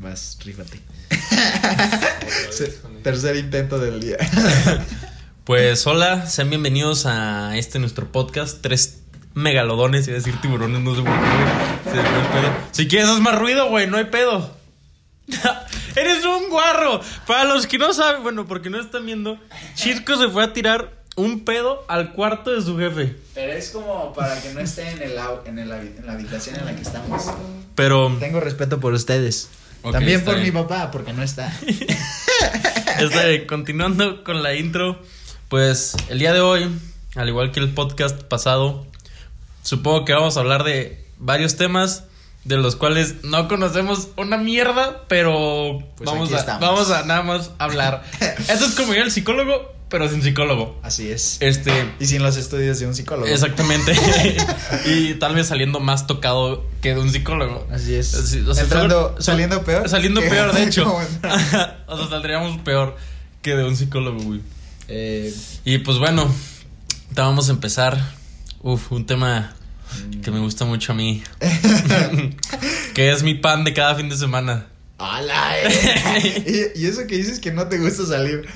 Vas, rífate. Tercer intento del día. Pues hola, sean bienvenidos a este nuestro podcast. Tres megalodones, iba a decir tiburones, no sé por qué. Se pedo. Si quieres, haz más ruido, güey, no hay pedo. Eres un guarro. Para los que no saben, bueno, porque no están viendo, Chisco se fue a tirar un pedo al cuarto de su jefe. Pero es como para que no esté en, el, en, el en la habitación en la que estamos. Pero Tengo respeto por ustedes. Ok, También está por mi bien. papá, porque no está. Este, continuando con la intro, pues el día de hoy, al igual que el podcast pasado, supongo que vamos a hablar de varios temas de los cuales no conocemos una mierda, pero Pues vamos, a, estamos. vamos a nada más hablar. Esto es como ir al psicólogo, pero sin psicólogo. Así es. Este, Y sin los estudios de un psicólogo. exactamente. y tal vez saliendo más tocado que de un psicólogo. Así es. O sea, Entrando, saliendo peor. Saliendo que- peor, de hecho. o sea, saldríamos peor que de un psicólogo, güey. Eh, Y pues bueno, te vamos a empezar. Uf, un tema que me gusta mucho a mí. que es mi pan de cada fin de semana. ¡Hala, eh! y, y eso que dices que no te gusta salir.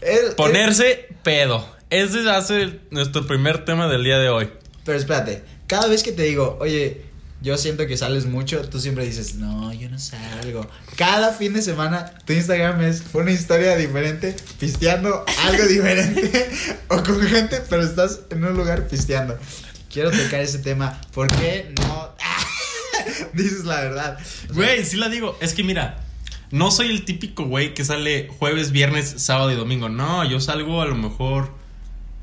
El- Ponerse pedo. Ese hace nuestro primer tema del día de hoy. pero espérate, cada vez que te digo, oye, yo siento que sales mucho, tú siempre dices, no, yo no salgo. Cada fin de semana tu Instagram es una historia diferente, pisteando algo diferente, o con gente, pero estás en un lugar pisteando. Quiero tocar ese tema. ¿Por qué no? dices la verdad. Güey, sí la digo. Es que mira, no soy el típico güey que sale jueves, viernes, sábado y domingo. No, yo salgo a lo mejor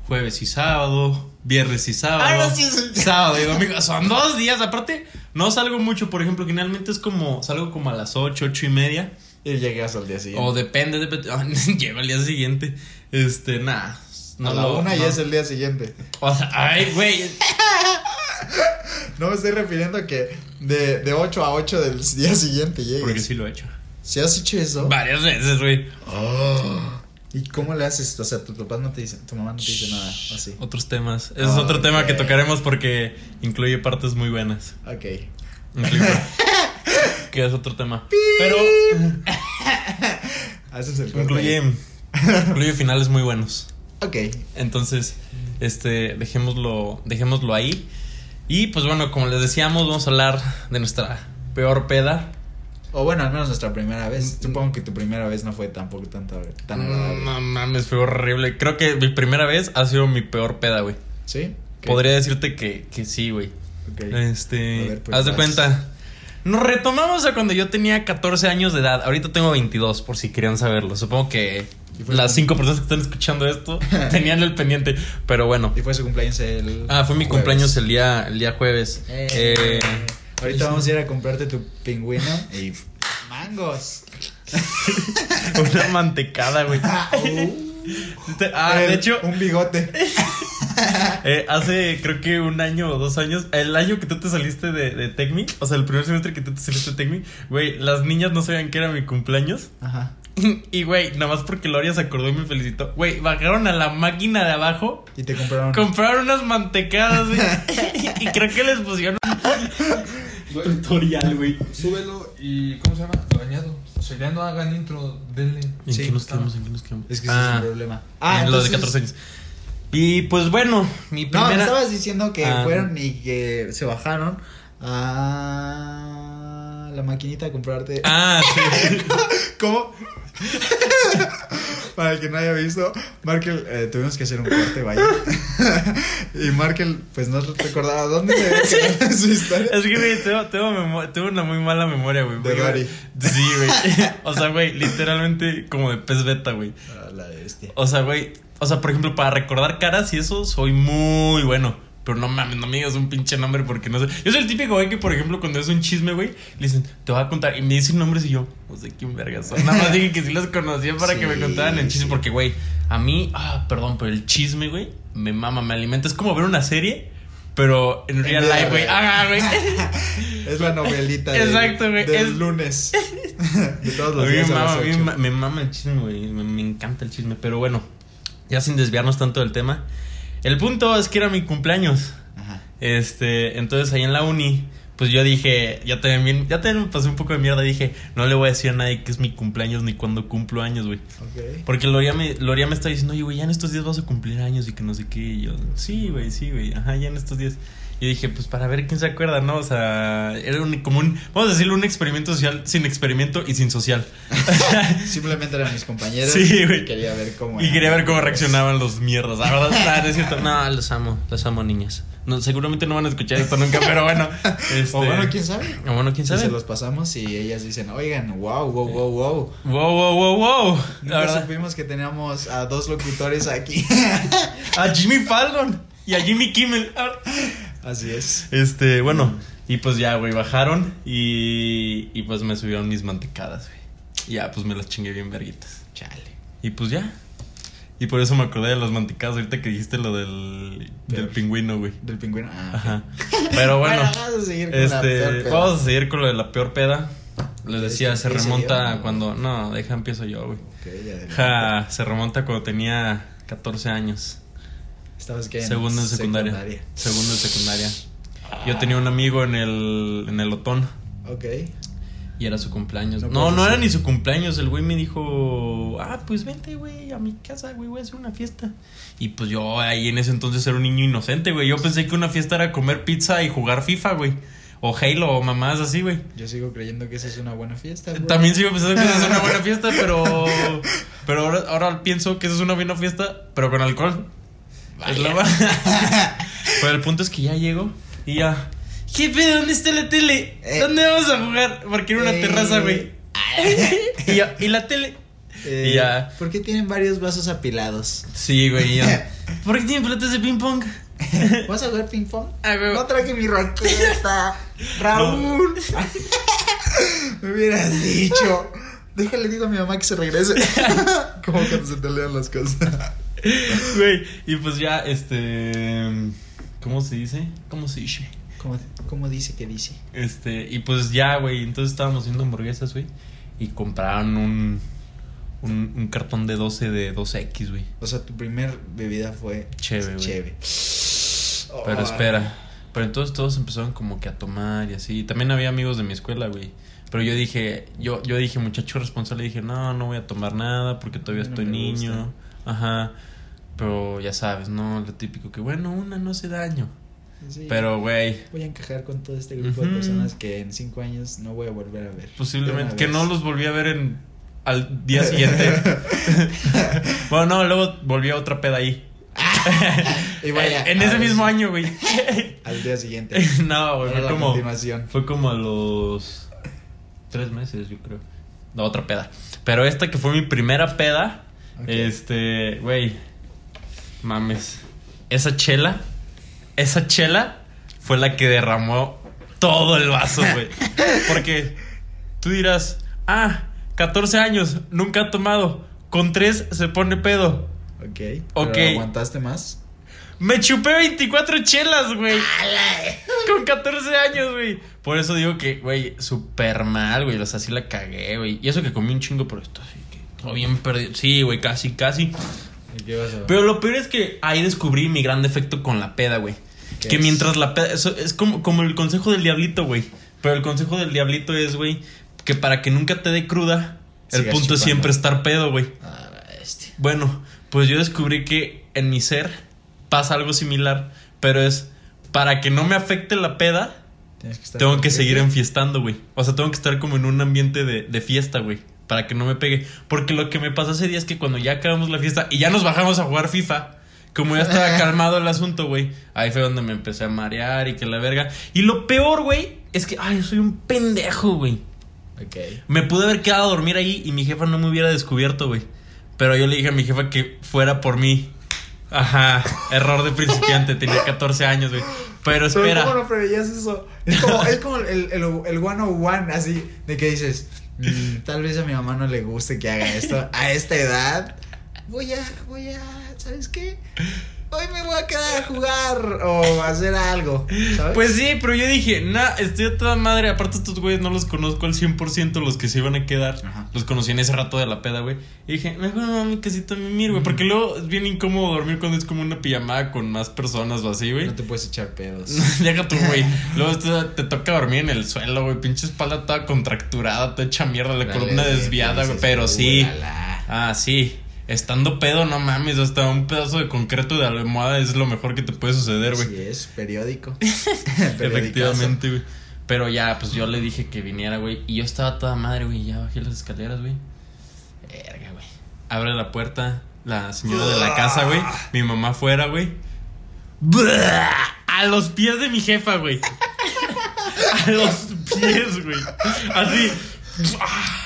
jueves y sábado, viernes y sábado. Ah, no, sí, sí. Sábado y domingo. Son dos días. Aparte, no salgo mucho. Por ejemplo, generalmente es como, salgo como a las ocho, ocho y media. Y llegas al día siguiente. O depende, depende. Llego al día siguiente. Este, nada. a la lo- una no. ya es el día siguiente. O sea, ay, güey. No me estoy refiriendo a que de, de 8 a 8 del día siguiente llegues. Porque sí lo he hecho. ¿Si has hecho eso? Varias veces, güey. ¿Y cómo le haces? O sea, tu papá no te dice, tu mamá no te dice nada, ¿o sí? Otros temas. Ese es otro tema que tocaremos porque incluye partes muy buenas. Ok. Que es otro tema. Pero Haces el corte. incluye, incluye finales muy buenos. Ok. Entonces, este, dejémoslo, dejémoslo ahí. Y pues bueno, como les decíamos, vamos a hablar de nuestra peor peda. O bueno, al menos nuestra primera vez. Supongo que tu primera vez no fue tampoco tanto, tan agradable. Mm, No mames, fue horrible. Creo que mi primera vez ha sido mi peor peda, güey. ¿Sí? Podría decirte que, que sí, güey. Ok. Este, ver, pues, haz de cuenta. Nos retomamos a cuando yo tenía 14 años de edad. Ahorita tengo 22, por si querían saberlo. Supongo que las cinco personas que están escuchando esto tenían el pendiente. Pero bueno. Y fue su cumpleaños el. Ah, fue mi jueves. cumpleaños el día, el día jueves. Eh, Eh, Ahorita vamos a ir a comprarte tu pingüino y. ¡Mangos! una mantecada, güey. Ah, de El- hecho, Un bigote. eh, hace creo que un año o dos años, el año que tú te saliste de, de Tecmi, o sea, el primer semestre que tú te saliste de Tecmi, güey, las niñas no sabían que era mi cumpleaños. Ajá. Y, güey, nada más porque Loria se acordó y me felicitó. Güey, bajaron a la máquina de abajo, Y te compraron. compraron unas mantecadas, güey. y creo que les pusieron un tutorial, güey. Súbelo y. ¿Cómo se llama? Lo añado. O sea, ya no hagan intro, denle. ¿En Sí, qué nos no. quedamos? ¿En qué nos quedamos? Es que ese es el problema. Ah, en los de 14 años. Y pues bueno, mi No, primera. me estabas diciendo que Ah. fueron y que se bajaron a la maquinita a comprarte. Ah, sí. ¿Cómo? Para el que no haya visto, Markel, eh, tuvimos que hacer un corte, vaya. y Markel, pues no recordaba dónde se en su historia. Es que, güey, tengo, tengo, tengo una muy mala memoria, güey. De Dory. Sí, güey. O sea, güey, literalmente como de pez beta, güey. Ah, la bestia. O sea, güey. O sea, por ejemplo, para recordar caras y eso, soy muy bueno. Pero no mames, no me digas un pinche nombre porque no sé. Yo soy el típico güey que, por ejemplo, cuando es un chisme, güey, le dicen, te voy a contar. Y me dicen nombres y yo, no sé quién vergas son. Nada más dije que sí los conocía para que me contaran el chisme. Porque, güey, a mí, ah, perdón, pero el chisme, güey, me mama, me alimenta. Es como ver una serie, pero en real life, güey. Ah, güey. Es la novelita del- Exacto, güey, del es- lunes. De todos A los mí me días a mama, las a mí ocho. me ma- me mama el chisme, güey. Me, me encanta el chisme. Pero bueno, ya sin desviarnos tanto del tema. El punto es que era mi cumpleaños. Ajá. Este, entonces ahí en la uni, pues yo dije, ya también, ya también me pasé un poco de mierda. Dije, no le voy a decir a nadie que es mi cumpleaños ni cuando cumplo años, güey. Porque Loria me, Loria me está diciendo, oye, güey, ya en estos días vas a cumplir años y que no sé qué. Y yo, sí, güey, sí, güey, ajá, ya en estos días. Y dije, pues para ver quién se acuerda, ¿no? O sea, era un, como un, vamos a decirlo, un experimento social sin experimento y sin social. Simplemente eran mis compañeros. Sí, güey. Y quería ver cómo. Y quería ver cómo reaccionaban los mierdas. La verdad, es cierto. No, los amo, los amo, niñas. No, seguramente no van a escuchar esto nunca, pero bueno. Este, O bueno, quién sabe. o bueno, quién sabe. se los pasamos y ellas dicen, oigan, wow, wow, wow, wow. Wow, wow, wow, wow. La verdad. supimos que teníamos a dos locutores aquí. A Jimmy Fallon y a Jimmy Kimmel. Así es. Este, bueno, y pues ya, güey, bajaron y, y pues me subieron mis mantecadas, güey. Y Ya, pues me las chingué bien verguitas. Chale. Y pues ya. Y por eso me acordé de las mantecadas ahorita que dijiste lo del, del pingüino, güey. Del pingüino. Ah. Ajá. Pero bueno, vamos a seguir con la peor este, peda. vamos a seguir con lo de la peor peda. Les ¿Quieres decía, se remonta yo? cuando. No, deja, empiezo yo, güey. Ja, se remonta cuando tenía 14 años. Estabas que en Segundo en secundaria. Segundo en secundaria. Yo tenía un amigo en el, en el Otón Ok. y era su cumpleaños. No No, era ni su cumpleaños. El güey me dijo, ah, pues vente, güey, a mi casa, güey, voy a hacer una fiesta. Y pues yo ahí en ese entonces era un niño inocente, güey. Yo pensé que una fiesta era comer pizza y jugar FIFA, güey. O Halo o mamás así, güey. Yo sigo creyendo que esa es una buena fiesta. bro. También sigo pensando que esa es una buena fiesta, pero. Pero ahora, ahora pienso que esa es una buena fiesta, pero con alcohol. Es la pero el punto es que ya llego y ya. ¿Qué pedo? ¿Dónde está la tele? Eh. ¿Dónde vamos a jugar? Porque era una Eh. terraza, güey. y, ya, ¿Y la tele? Eh, Y ya. ¿Por qué tienen varios vasos apilados? Sí, güey. ¿Por qué tienen pelotas de ping pong? ¿Vas a jugar ping pong? Ah. No traje mi raqueta. Raúl. Me hubieras dicho. Déjale, digo a mi mamá que se regrese. Como cuando se te lean las cosas. Güey. Y pues ya, este. ¿Cómo se dice? ¿Cómo se dice? ¿Cómo, cómo dice que dice? Este, y pues ya, güey, entonces estábamos haciendo hamburguesas, güey. Y compraron un, un, un cartón de 12 de 2X, güey. O sea, tu primer bebida fue Cheve, güey. Cheve. Pero Oh. espera. Pero entonces todos empezaron como que a tomar y así. También había amigos de mi escuela, güey. Pero yo dije, yo, yo dije, muchacho responsable, dije, no, no voy a tomar nada porque todavía no estoy niño. gusta. Ajá. Pero ya sabes, ¿no? Lo típico que, bueno, una no hace daño. Sí. Pero, güey, Voy a encajar con todo este grupo de personas que en cinco años no voy a volver a ver. Posiblemente. Que no los volví a ver en al día siguiente. bueno, no, luego volví a otra peda ahí. Y vaya, en ese mismo año, güey. Al día siguiente. no, güey, fue como fue como a los tres meses, yo creo. La otra peda. Pero esta que fue mi primera peda, este, güey, mames. Esa chela, esa chela fue la que derramó todo el vaso, güey. Porque tú dirás, ah, 14 años, nunca ha tomado. Con 3 se pone pedo. Ok. Ok. ¿Pero ¿Aguantaste más? Me chupé 24 chelas, güey. Con 14 años, güey. Por eso digo que, güey, súper mal, güey. O sea, sí la cagué, güey. Y eso que comí un chingo, pero esto así que todo bien perdido. Sí, güey, casi, casi. ¿Y qué vas a Pero lo peor es que ahí descubrí mi gran defecto con la peda, güey. ¿Qué Que es? mientras la peda. Eso es como, como el consejo del diablito, güey. Pero el consejo del diablito es, güey, que para que nunca te dé cruda, el punto es siempre estar pedo, güey. Ah. Bueno, pues yo descubrí que en mi ser pasa algo similar, pero es para que no me afecte la peda, que tengo que seguir enfiestando, güey. O sea, tengo que estar como en un ambiente de, de fiesta, güey. Para que no me pegue. Porque lo que me pasó ese día es que cuando ya acabamos la fiesta y ya nos bajamos a jugar FIFA, como ya estaba calmado el asunto, güey. Ahí fue donde me empecé a marear y que la verga. Y lo peor, güey, es que, ay, soy un pendejo, güey. Ok. Me pude haber quedado a dormir ahí y mi jefa no me hubiera descubierto, güey. Pero yo le dije a mi jefa que fuera por mí. Ajá, error de principiante, tenía 14 años, güey. Pero Pero espera. ¿Cómo no preveías eso? Es como, es como el, el, el one on one, así, de que dices, "Mm, tal vez a mi mamá no le guste que haga esto a esta edad. Voy a, voy a, ¿sabes qué? Hoy me voy a quedar a jugar o a hacer algo, ¿sabes? Pues sí, pero yo dije, nah, estoy a toda madre. Aparte, estos güeyes no los conozco al 100%, los que se iban a quedar. Ajá. Los conocí en ese rato de la peda, güey. Y dije, mejor me voy a mi casita a mimir, güey. Porque luego es bien incómodo dormir cuando es como una pijamada con más personas o así, güey. no te puedes echar pedos. Deja tú, güey. Luego te, te toca dormir en el suelo, güey. Pinche espalda toda contracturada, toda hecha mierda, la Dale, columna desviada, güey. Pero sí. Ah, sí. Estando pedo, no mames, hasta un pedazo de concreto de almohada es lo mejor que te puede suceder, güey. Sí, es periódico. Efectivamente, güey. Pero ya, pues yo le dije que viniera, güey. Y yo estaba toda madre, güey. Ya bajé las escaleras, güey. Verga, güey. Abre la puerta la señora de la casa, güey. Mi mamá afuera, güey. A los pies de mi jefa, güey. A los pies, güey. Así.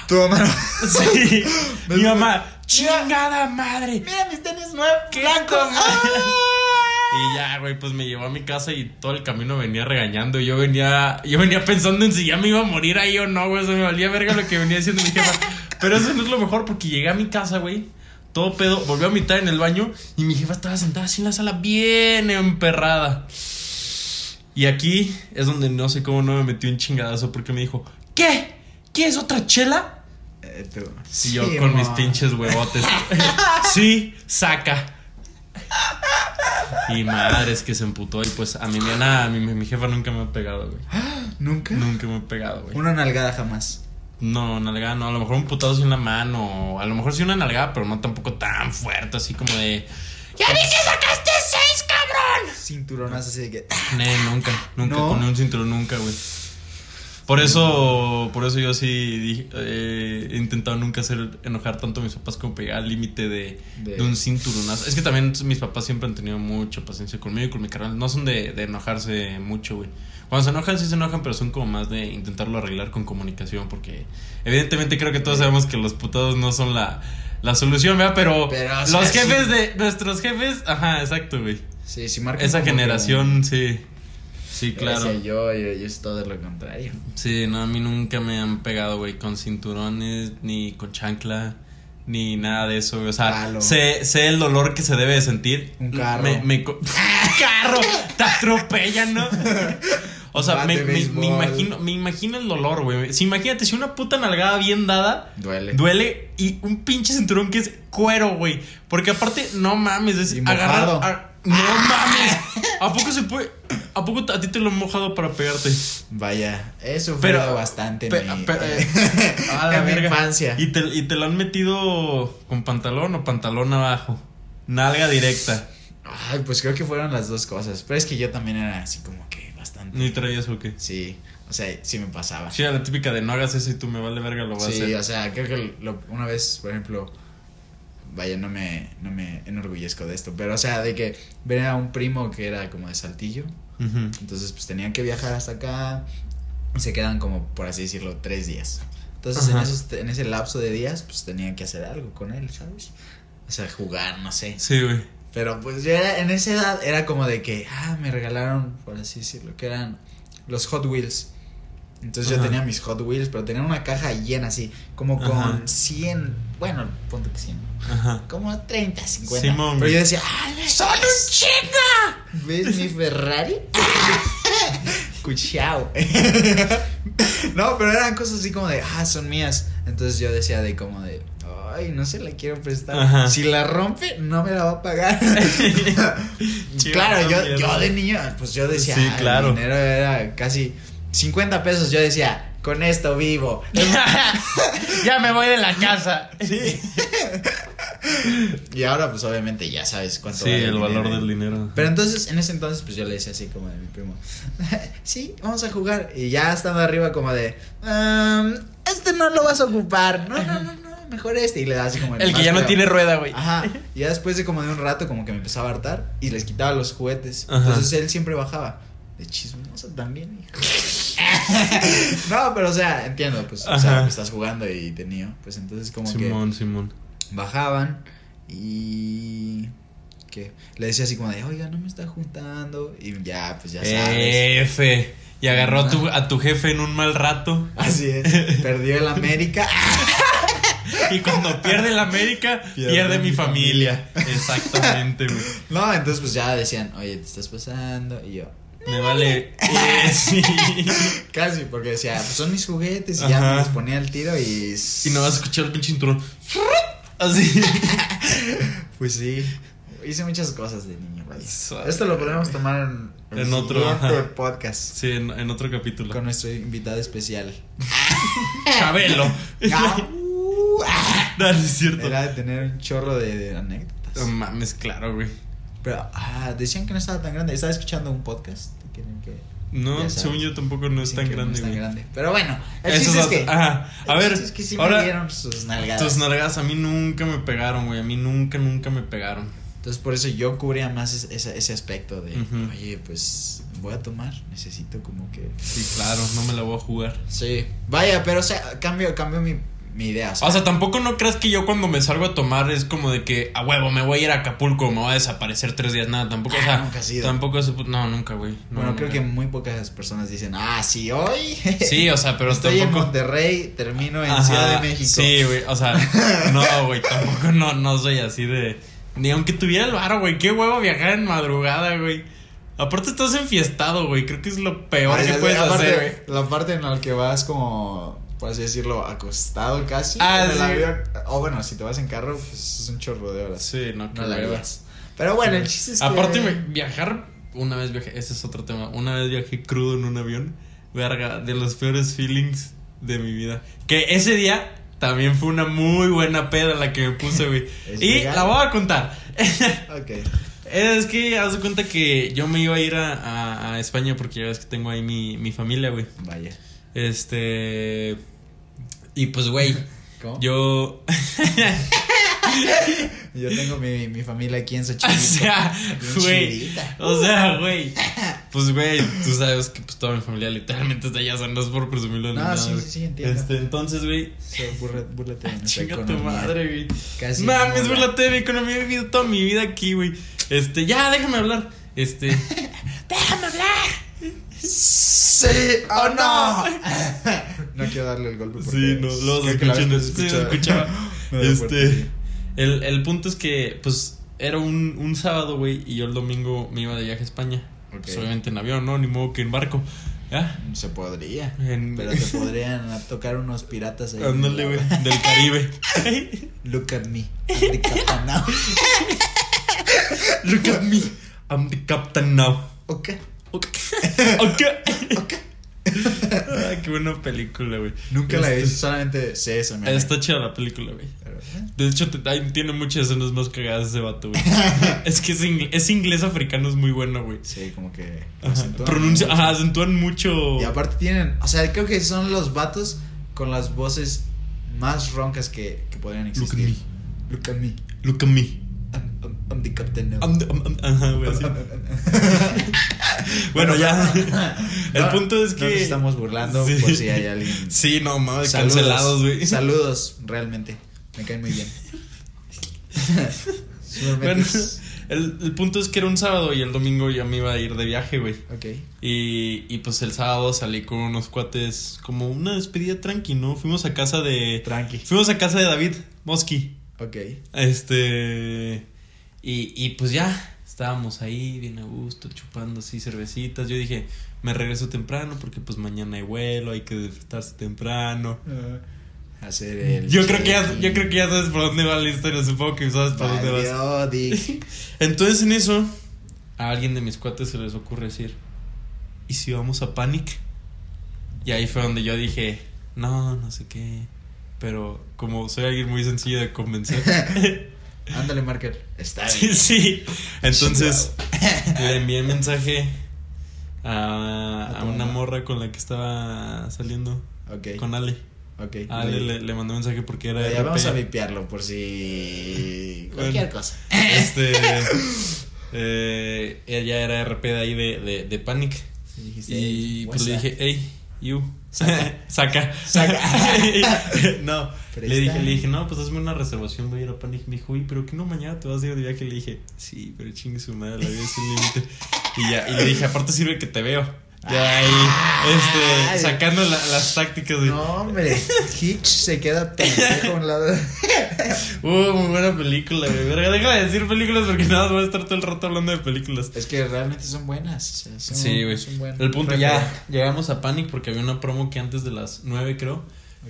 Tu mamá. Sí. Mi mamá. Chingada madre. Mira mis tenis nuevos. ¡Qué blancos. madre! Y ya, güey, pues me llevó a mi casa y todo el camino venía regañando. Yo venía, yo venía pensando en si ya me iba a morir ahí o no, güey. O sea, me valía verga lo que venía diciendo mi jefa. Pero eso no es lo mejor porque llegué a mi casa, güey. Todo pedo, volvió a mitad en el baño y mi jefa estaba sentada así en la sala bien emperrada. Y aquí es donde no sé cómo no me metió un chingadazo porque me dijo, ¿qué? ¿Quieres otra chela? Eh, tú. Y yo Sí, con mis pinches huevotes. sí, saca. Y madres que se emputó. Y pues a mí, mi, nada, a mí, mi jefa nunca me ha pegado, güey. ¿Nunca? Nunca me ha pegado, güey. Una nalgada jamás. No, nalgada, no. A lo mejor un putazo así en la mano. A lo mejor sí una nalgada, pero no tampoco tan fuerte, así como de. ¡Ya vi que sacaste seis, cabrón! Cinturonazo así de que. Nee, nunca, nunca, ¿No? con un cinturón nunca, güey. Por eso, por eso yo sí dije, eh, he intentado nunca hacer enojar tanto a mis papás como pegar al límite de, De- de un cinturonazo. Es que también mis papás siempre han tenido mucha paciencia conmigo y con mi carnal. No son de, de enojarse mucho, güey. Cuando se enojan, sí se enojan, pero son como más de intentarlo arreglar con comunicación. Porque evidentemente creo que todos sabemos que los putados no son la, la solución, ¿verdad? Pero, Pero, o sea, los sí. jefes de nuestros jefes, ajá, exacto, güey. Sí, sí marca. Esa que- generación, sí. Sí, Claro. claro. yo, yo, yo es todo lo contrario. Sí, no, a mí nunca me han pegado, güey, con cinturones, ni con chancla, ni nada de eso, güey. O sea, sé, sé el dolor que se debe de sentir. Un carro. Me, me co- carro, te atropellan, ¿no? O sea, me, me- imagino, me imagino el dolor, güey. Si imagínate, si una puta nalgada bien dada Duele. duele y un pinche cinturón que es cuero, güey. Porque aparte, no mames, es Y agarrar. mojado. a- no mames. ¿A poco se puede? ¿A poco a ti te lo han mojado para pegarte? Vaya, he sufrido Pero- bastante Pe- mi, eh, a la en mi infancia. ¿Y te, ¿Y te lo han metido con pantalón o pantalón abajo? Nalga directa. Ay, pues creo que fueron las dos cosas. Pero es que yo también era así como que bastante. ¿Ni traías o qué? Sí, o sea, sí me pasaba. Sí, era la típica de no hagas eso y tú me vale verga, lo vas a Sí, hacer. o sea, creo que lo- una vez, por ejemplo, vaya, no me, no me enorgullezco de esto, pero o sea, de que ver a un primo que era como de Saltillo, entonces pues tenían que viajar hasta acá, y se quedan como, por así decirlo, tres días. Entonces en, esos, en ese lapso de días, pues tenían que hacer algo con él, ¿sabes? O sea, jugar, no sé. Sí, güey. Pero pues yo era, en esa edad era como de que, ah, me regalaron, por así decirlo, que eran los Hot Wheels. Entonces yo Ajá. tenía mis Hot Wheels, pero tenía una caja llena así, como Ajá. con 100, bueno, ponte que 100, Ajá. como 30, 50. Simón, pero yo decía, ¡ah, son un chinga! ¿Ves mi Ferrari? Cuchao. no, pero eran cosas así como de, ah, son mías. Entonces yo decía de como de, ay, no se la quiero prestar. Ajá. Si la rompe, no me la va a pagar. Claro, yo, yo de niño, pues yo decía, Sí, "Ah, el dinero era casi 50 pesos. Yo decía, con esto vivo. ya me voy de la casa. Sí. y ahora, pues obviamente ya sabes cuánto Sí, vale el valor dinero. del dinero. Pero entonces, en ese entonces, pues yo le decía así como de mi primo, sí, vamos a jugar. Y ya estando arriba como de, "Um, este no lo vas a ocupar. No, no, no, no, mejor este. Y le da así como El que más ya no tiene rueda, güey. Ajá. Y ya después de como de un rato, como que me empezaba a hartar y les quitaba los juguetes. Ajá. Entonces él siempre bajaba. De chismoso también, hijo. no, pero o sea, entiendo, pues, o sea, estás jugando y tenía, pues entonces como Simón, Simón. que bajaban y que le decía así como de, oiga, no me está juntando y ya, pues ya sabes. F. Y agarró a tu, a tu jefe en un mal rato. Así es, perdió el América. y cuando pierde el América, pierde, mi familia. Exactamente, güey. No, entonces pues ya decían, oye, te estás pasando. Y yo, Me vale. Sí. casi, porque decía, pues son mis juguetes. Y ya me les ponía el tiro y. Y no vas a escuchar el pinche cinturón. Así. Pues sí. Hice muchas cosas de niño, güey. Esto lo podemos tomar en, otro, ajá. podcast. Sí, en, en otro capítulo. Con nuestro invitado especial. Chabelo. No, no es cierto. Era de tener un chorro de, de anécdotas. No mames, claro, güey. Pero ah, decían que no estaba tan grande. Estaba escuchando un podcast. Que- que- No, según yo tampoco no es tan que no grande, es tan grande. Pero bueno, el Eso chiste es, que. Ajá. A el ver, es que sí me ahora dieron sus nalgadas. tus nalgadas a mí nunca me pegaron, güey. A mí nunca, nunca me pegaron. Entonces por eso yo cubría más es- ese, ese aspecto de, oye, pues voy a tomar, necesito como que... Sí, claro, no me la voy a jugar. Sí, vaya, pero o sea, cambio, cambio mi, mi idea. O sea, tampoco no creas que yo cuando me salgo a tomar es como de que a huevo me voy a ir a Acapulco, me voy a desaparecer tres días, nada, tampoco, o Ah, sea, nunca has ido. tampoco es, no, nunca, güey. no, bueno, creo que muy pocas personas dicen, ah, sí, hoy Sí, o sea, pero estoy en. Monterrey, termino en Ajá, Ciudad de México. Sí, güey, o sea, no, güey, tampoco no, no soy así de. Ni aunque tuviera el varo, güey, qué huevo viajar en madrugada, güey. Aparte estás enfiestado, güey, creo que es lo peor Ay, que puedes hacer, güey. La parte en la que vas como, por así decirlo, acostado casi Ah, en el avión. O bueno, si te vas en carro, pues es un chorro de horas. Sí, no, qué no la. Pero bueno, el chiste es que... Aparte, güey, viajar, una vez viajé, ese es otro tema, una vez viajé crudo en un avión, verga, de los peores feelings de mi vida. Que ese día también fue una muy buena peda la que me puse, güey. ¿Es y legal? la voy a contar. Ok. Es que haz de cuenta que yo me iba a ir a, a- a España porque ya ves que tengo ahí mi, mi familia, güey. Vaya. Este. Y pues, güey, ¿Cómo? yo. Yo tengo mi, mi familia aquí en o Xochimilco. sea, Bien güey. O sea, güey. Pues, güey, tú sabes que pues toda mi familia literalmente está allá, o sea, no es por presumirlo ni No, nada, sí, sí, sí, entiendo. Este, entonces, güey. Sí, búrlate de nuestra Chinga tu economía. madre, güey. Casi Mames, nula. burlate de mi economía. He vivido toda mi vida aquí, güey. Este, ya, déjame hablar. Este. déjame hablar. Sí o no. no quiero darle el golpe. porque Sí, no, Sí, que lo se escuchaba. Este. El, el punto es que, pues, era un, un sábado, güey, y yo el domingo me iba de viaje a España. Pues, obviamente en avión, ¿no? Ni modo que en barco. ¿Ya? Se podría. En- Pero te podrían tocar unos piratas ahí. Ándale, güey. Del Caribe. Look at me. I'm the captain now. Look at me. I'm the captain now. Ok. Ok. Ok. Ok. Ay, qué buena película, güey. Nunca la he Este- visto, solamente sé eso. me Está chida la película, güey. ¿eh? De hecho, te- tiene muchas escenas más cagadas ese vato, güey. es que es, ingl- es inglés africano, es muy bueno, güey. Sí, como que. Acentúan Pronuncia, mucho. ajá, acentúan mucho. Y aparte tienen, o sea, creo que son los vatos con las voces más roncas que, que podrían Look at existir. me. Look at me. Look at me. I'm, the captain now. I'm the- ajá, güey, así. Bueno, ya. El No, punto es que. nos estamos burlando Sí. por si hay alguien. Sí, no, mames, Saludos, cancelados, güey. Saludos, realmente. Me caen muy bien. Bueno, el, el punto es que era un sábado y el domingo ya me iba a ir de viaje, güey. Ok. Y, y pues el sábado salí con unos cuates como una despedida tranqui, ¿no? Fuimos a casa de... Tranqui. Fuimos a casa de David Mosky. Ok. Este... Y, y pues ya, estábamos ahí bien a gusto, chupando así cervecitas. Yo dije, me regreso temprano porque pues mañana hay vuelo, hay que despertarse temprano. Hacer el. Yo creo que ya, yo creo que ya sabes por dónde va la historia, supongo que sabes por dónde vas. Dick. Entonces en eso, a alguien de mis cuates se les ocurre decir, ¿y si vamos a Panic? Y ahí fue donde yo dije, no, no sé qué. Pero como soy alguien muy sencillo de convencer. Ándale, Marker. Está sí, bien. sí. Entonces le envié mensaje a, A una morra con la que estaba saliendo, Ok. con Ale. Ok. A Ale le, le mandé mensaje porque era... Ya vamos a vipearlo por si. Bueno. Cualquier cosa. Este. eh, ella era RP de ahí de, de, de Panic. Y dijiste, Y pues "What's le up?" dije, hey, you. Saca. Saca. Saca. no. Presta. Le dije, le dije, no, pues hazme una reservación, voy a ir a Panic. Me dijo, uy, pero que no mañana te vas a ir de viaje. Le dije, sí, pero chingue su madre, la vida es el límite. Y ya, y le dije, aparte sirve que te veo. Ya ahí, este, Ay. sacando la- las tácticas. No, hombre. Hitch se queda pendejo a un lado. Uh, muy buena película, güey. Deja de decir películas porque nada más voy a estar todo el rato hablando de películas. Es que realmente son buenas. o sea, son- Sí, güey. son buenas. El punto ya llegamos a Panic porque había una promo que antes de las 9, creo.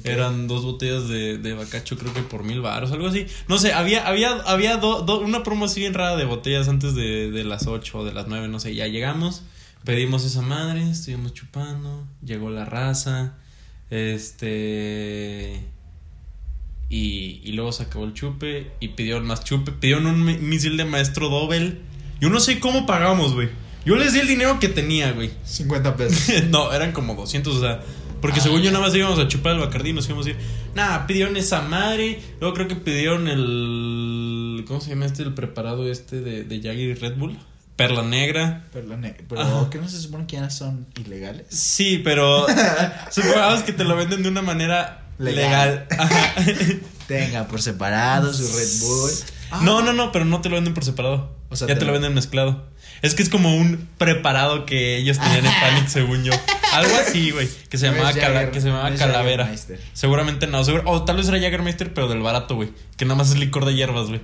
Eran dos botellas de, de bacacho, creo que por mil baros, algo así. No sé, había, había, había do- do- una promo así bien rara de botellas antes de, de las 8 o de las 9, no sé. Ya llegamos, pedimos esa madre, estuvimos chupando, llegó la raza, este... Y, y luego se acabó el chupe y pidieron más chupe, pidieron un mi- misil de maestro Dobel. Yo no sé cómo pagamos, güey. Yo les di el dinero que tenía, güey. 50 pesos. no, eran como 200, o sea. Porque según yo nada más íbamos a chupar el bacardí y nos íbamos a ir. Nada, pidieron esa madre. Luego creo que pidieron el. ¿Cómo se llama este? El preparado este de, de Jagger y Red Bull. Perla negra. Pero, la ne- pero Ajá. ¿qué no se supone que ya son ilegales? Sí, pero. supongamos que te lo venden de una manera legal. Legal. Ajá. Tenga por separado su Red Bull. Ah, No, no, no, pero no te lo venden por separado. O sea, ya te te lo lo- venden mezclado. Es que es como un preparado que ellos tenían en Panic, según yo. Algo así, güey. Que se No llamaba, es cala- Jagger- que se llamaba no Calavera. Seguramente no. seguro- o tal vez era Jagermeister, pero del barato, güey. Que nada más es licor de hierbas, güey.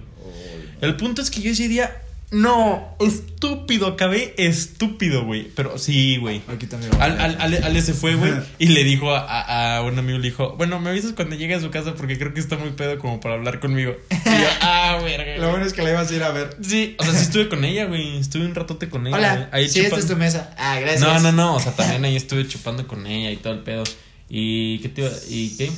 El punto es que yo ese día. No, estúpido, acabé estúpido, güey. Pero sí, güey. Aquí también. Al, al, Ale, Ale se fue, güey, y le dijo a, a- un amigo, le dijo, bueno, me avisas cuando llegue a su casa porque creo que está muy pedo como para hablar conmigo. Y yo, ah, verga. Lo güey". bueno es que la ibas a ir a ver. Sí, o sea, sí estuve con ella, güey. Estuve un ratote con ella. Hola, Ahí sí, esta es tu mesa. Ah, gracias. No, no, no. O sea, también ahí estuve chupando con ella y todo el pedo. ¿Y qué te iba? ¿Y qué?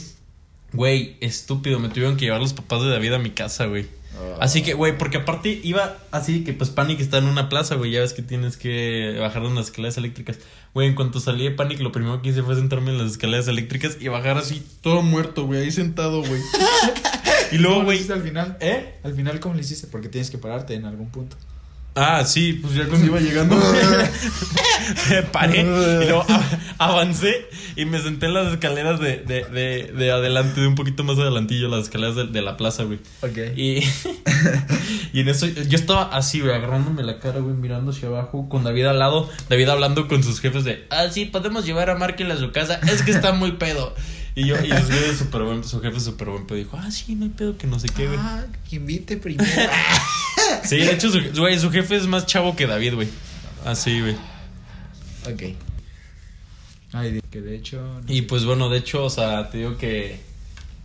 Güey, estúpido. Me tuvieron que llevar los papás de David a mi casa, güey. Oh. Así que, güey, porque aparte iba así que pues Panic está en una plaza, güey. Ya ves que tienes que bajar de unas escaleras eléctricas. Güey, en cuanto salí de Panic, lo primero que hice fue sentarme en las escaleras eléctricas y bajar así, todo muerto, güey, ahí sentado, güey. y luego, ¿Cómo lo güey. hiciste al final? ¿Eh? Al final, ¿cómo lo hiciste? Porque tienes que pararte en algún punto. Ah, sí, pues ya cuando iba llegando me paré y luego a- avancé y me senté en las escaleras de, de, de, de adelante, de un poquito más adelantillo, las escaleras de, de la plaza, güey. Ok. Y, y en eso yo estaba así, güey, agarrándome la cara, güey, mirando hacia abajo, con David al lado, David hablando con sus jefes de, ah, sí, podemos llevar a Markel a su casa, es que está muy pedo. Y yo, y sus jefes súper buen, su jefe súper buen pedo, dijo, ah, sí, no hay pedo, que no sé qué, güey. Ah, que invite primero. Sí, de hecho, su, güey, su jefe es más chavo que David, güey. Así, güey. ok. Ay, que de hecho. no Y pues bueno, de hecho, o sea, te digo que,